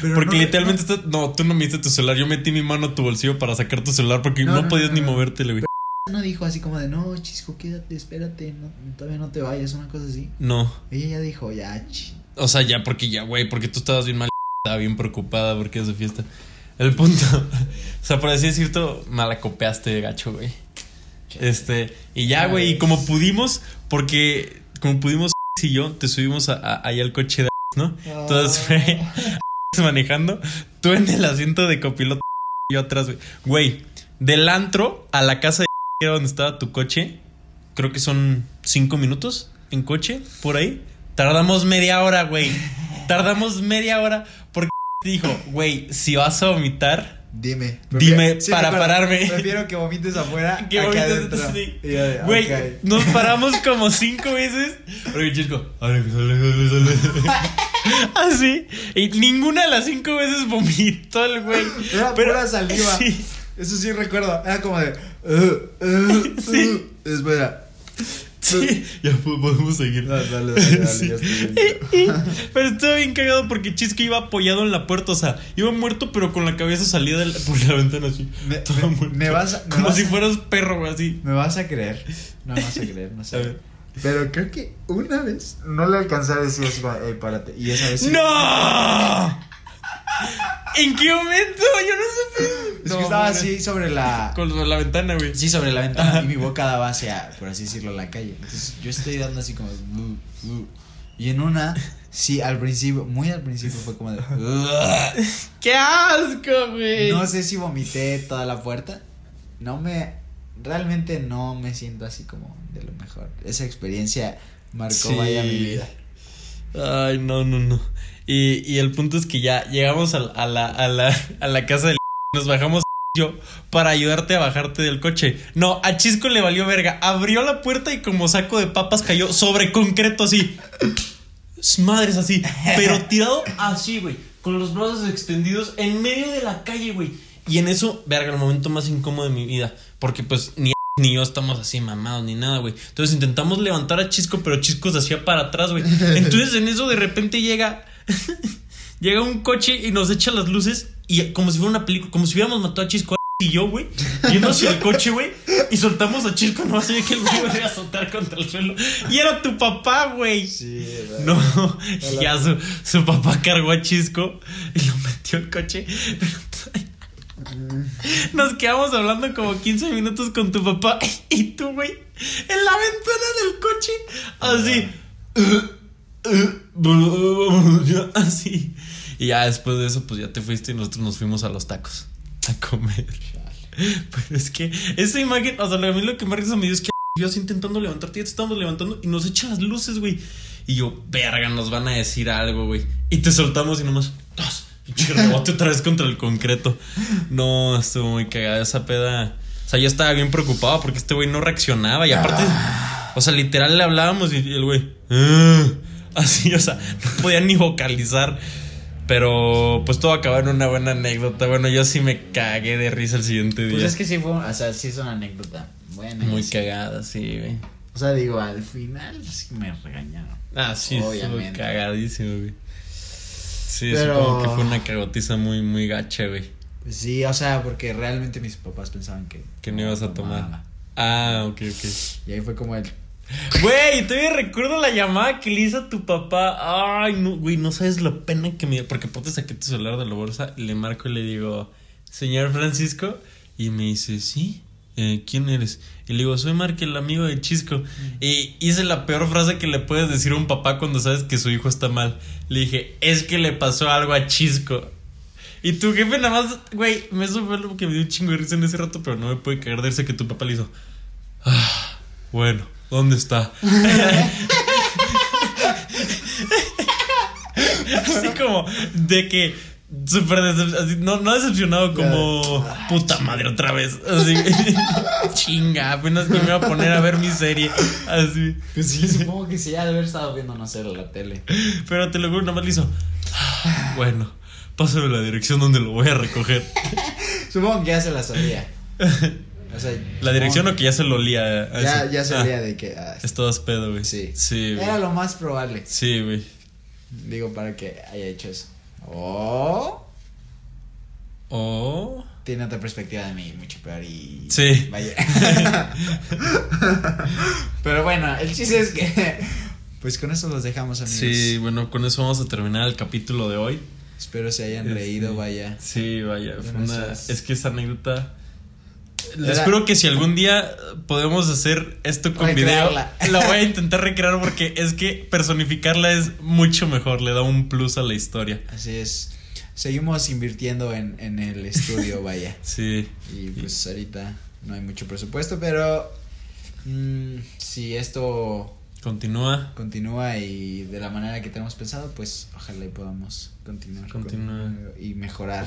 Pero porque no- literalmente está- no, tú no me diste tu celular. Yo metí mi mano a tu bolsillo para sacar tu celular porque no, No, podías ni no. moverte, güey. No dijo así como de, no, chisco, quédate, espérate, no, todavía no te vayas, una cosa así. No. Ella ya dijo, ya, chi. O sea, ya, porque ya, güey, porque tú estabas bien mal. Estaba bien preocupada porque es de fiesta. El punto. o sea, por así decirlo, malacopeaste, gacho, güey. Este, y ya, güey, y como pudimos, porque como pudimos y yo, te subimos a, a- ahí al coche de ¿no? Entonces fue manejando, tú en el asiento de copiloto y yo atrás, güey. Güey, del antro a la casa de donde estaba tu coche, creo que son cinco minutos en coche, por ahí. Tardamos media hora, güey. Tardamos media hora porque dijo, güey, si vas a vomitar, Dime. Dime Sí, para recuerdo. pararme. Prefiero que vomites afuera Que vomites- sí. Güey, ok. nos paramos como cinco veces. Alex, Alex. Así. Y ninguna de las cinco veces vomitó el güey. Era pura saliva. Sí. Eso sí recuerdo. Era como de. "Uh, uh, Sí. uh". Espera. Sí. Ya po- podemos seguir. Dale, dale, dale, dale, Sí. ya estoy pero estaba bien cagado porque Chisco iba apoyado en la puerta. O sea, iba muerto, pero con la cabeza salida de la- por la ventana así. Me- Todo me- muerto. me vas a- me Como vas si a- fueras perro, güey, así. Me vas a creer. No me vas a creer, no A sé. ver. Pero creo que una vez no le alcancé a decir como, ey, párate. Y esa vez sí. ¡No! ¿En qué momento? Yo no sé. Es No, que estaba hombre. así sobre la. Con la ventana, güey. Sí, sobre la ventana y mi boca daba hacia, por así decirlo, la calle. Entonces yo estoy dando así como. "Uh, uh". Y en una, sí, al principio, muy al principio fue como de. ¡Qué asco, güey! No sé si vomité toda la puerta. No me. Realmente no me siento así como de lo mejor. Esa experiencia marcó Sí. vaya mi vida. Ay, no, no, no. Y, y el punto es que ya llegamos a, a la, a, la, a la casa del nos bajamos yo para ayudarte a bajarte del coche. No, a Chisco le valió verga. Abrió la puerta y como saco de papas cayó sobre concreto así. Madres así. Pero tirado así, güey. Con los brazos extendidos en medio de la calle, güey. Y en eso, verga, el momento más incómodo de mi vida. Porque pues ni ni yo estamos así mamados ni nada, güey. Entonces intentamos levantar a Chisco, pero Chisco se hacía para atrás, güey. Entonces en eso de repente llega. llega un coche y nos echa las luces. Y como si fuera una película, como si hubiéramos matado a Chisco y yo, güey. Yendo hacia el coche, güey. Y soltamos a Chisco, no sé que el güey iba a azotar contra el suelo. Y era tu papá, güey. Sí. No, ya su, su papá cargó a Chisco y lo metió al coche. Pero nos quedamos hablando como 15 minutos con tu papá y tú, güey, en la ventana del coche, así. Así. Y ya después de eso, pues ya te fuiste y nosotros nos fuimos a los tacos a comer. Pero es que esa imagen, o sea, a mí lo que más risa me dio es que yo así intentando levantarte, ya te estamos levantando y nos echan las luces, güey. Y yo, verga, nos van a decir algo, güey. Y te soltamos y nomás, ¡tos! Pinche rebote otra vez contra el concreto. No, estuvo muy cagada esa peda. O sea, yo estaba bien preocupado porque este güey no reaccionaba. Y aparte, o sea, literal le hablábamos y el güey, "Ah", así, o sea, no podía ni vocalizar. Pero pues todo acabó en una buena anécdota. Bueno, yo sí me cagué de risa el siguiente día. Pues es que sí fue, o sea, sí es una anécdota buena. Muy sí. cagada, sí, güey. O sea, digo, al final sí me regañaron. Ah, sí, estuvo Obviamente. cagadísimo, güey. Sí, Pero- supongo que fue una cagotiza muy, muy gacha, güey. Pues sí, o sea, porque realmente mis papás pensaban que... Que no ibas a tomar. tomaba. Ah, ok, ok. Y ahí fue como el... Güey, todavía recuerdo la llamada que le hizo a tu papá. Ay, no, güey, no sabes la pena que me dio. Porque aparte saqué tu celular de la bolsa, le marco y le digo, señor Francisco. Y me dice, sí, eh, ¿quién eres? Y le digo, soy Mark, el amigo de Chisco. Y hice la peor frase que le puedes decir a un papá cuando sabes que su hijo está mal. Le dije, es que le pasó algo a Chisco. Y tu jefe nada más, güey, me fue algo que me dio un chingo de risa en ese rato, pero no me puede caer de ese que tu papá le hizo. Ah, bueno, ¿dónde está? así como de que súper no, no decepcionado como puta madre otra vez. Así, chinga, apenas que me iba a poner a ver mi serie. Así. Pues sí, supongo que sí, ha de haber estado viendo, no sé, la tele. Pero te lo juro, nada más le hizo. "Ah, Bueno, pásame la dirección donde lo voy a recoger. Supongo que ya se la sabía. O sea, La dirección o que ya se lo olía. a que Ya, eso? ya Ah, de que... ah, Estabas pedo, güey. Sí. Sí, güey. Era lo más probable. Sí, güey. Digo, para que haya hecho eso. O Oh. tiene otra perspectiva de mí, mucho peor y... Sí. Vaya. Pero bueno, el chiste es que... Pues con eso los dejamos, amigos. Sí, bueno, con eso vamos a terminar el capítulo de hoy. Espero se hayan Este, reído, vaya. Sí, vaya. Fue una- Es que esa anécdota. Les juro que si algún día podemos hacer esto con video, la voy a intentar recrear porque es que personificarla es mucho mejor, le da un plus a la historia. Así es. Seguimos invirtiendo en, en el estudio, vaya. Sí. Y pues ahorita no hay mucho presupuesto, pero mm, si esto Continúa. continúa y de la manera que tenemos pensado, pues ojalá y podamos continuar. con- Continúa. y mejorar.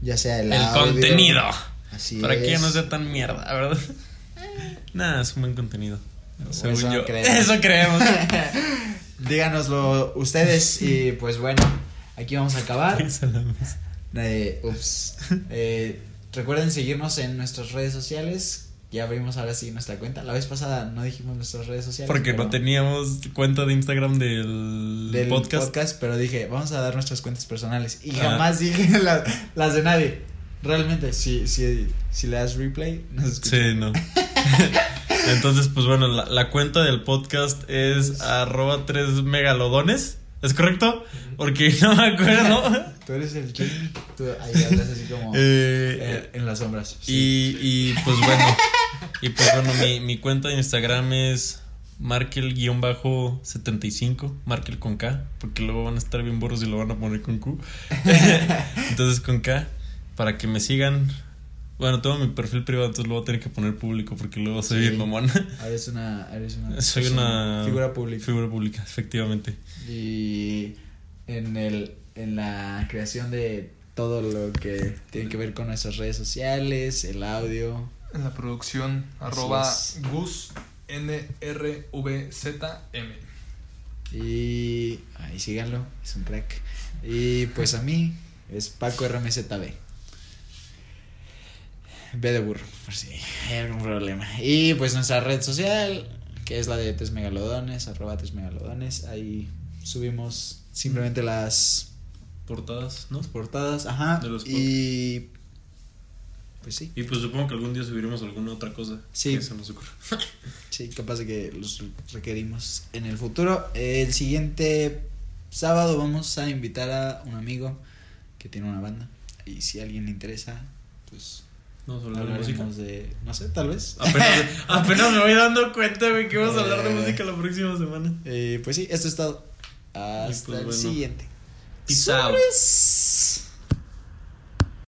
Ya sea el, El audio, contenido. Así Para que es. no sea tan mierda, ¿verdad? Nada, es un buen contenido. Según eso yo. creemos. Eso creemos. Díganoslo ustedes y pues bueno, aquí vamos a acabar. Eh, ups. Eh, recuerden seguirnos en nuestras redes sociales. Ya abrimos ahora sí nuestra cuenta. La vez pasada no dijimos nuestras redes sociales. Porque no teníamos cuenta de Instagram del, del podcast. podcast. pero dije, vamos a dar nuestras cuentas personales. Y Ah. jamás dije la- las de nadie. Realmente, si, si, si le das replay, no se escucha. Sí, no. Entonces, pues bueno, la, la cuenta del podcast es arroba tres megalodones. ¿Es correcto? Porque no me acuerdo. Tú eres el Jamie. Tú ahí hablas así como Eh, eh, en las sombras. y, y pues bueno. Y pues bueno, mi, mi cuenta de Instagram es Markel-75. Markel con K. Porque luego van a estar bien borros y lo van a poner con Q. Entonces con K. Para que me sigan. Bueno, tengo mi perfil privado, entonces lo voy a tener que poner público porque luego soy Sí. bien mamona. Eres una, eres una, Soy persona- una figura pública. Figura pública, efectivamente. Y en el en la creación de todo lo que tiene que ver con nuestras redes sociales, el audio. En la producción, arroba. Gus NRVZM. Y ahí síganlo, es un crack. Y pues a mí es Paco RMZB. B de burro, por si hay algún problema. Y pues nuestra red social, que es la de Tres Megalodones, arroba Tres Megalodones. Ahí subimos simplemente las Portadas, ¿no? portadas, ajá. De los y pues sí, Y pues supongo que algún día subiremos alguna otra cosa. Sí. Que se nos ocurra. sí, capaz de que los requerimos en el futuro. El siguiente sábado vamos a invitar a un amigo que tiene una banda. Y si a alguien le interesa, pues A hablar de música. De, no sé, tal vez. Apenas, apenas me voy dando cuenta, güey, que vamos a hablar de Eh. música la próxima semana. Eh, pues sí, esto es todo. Hasta pues el bueno. siguiente. Peace.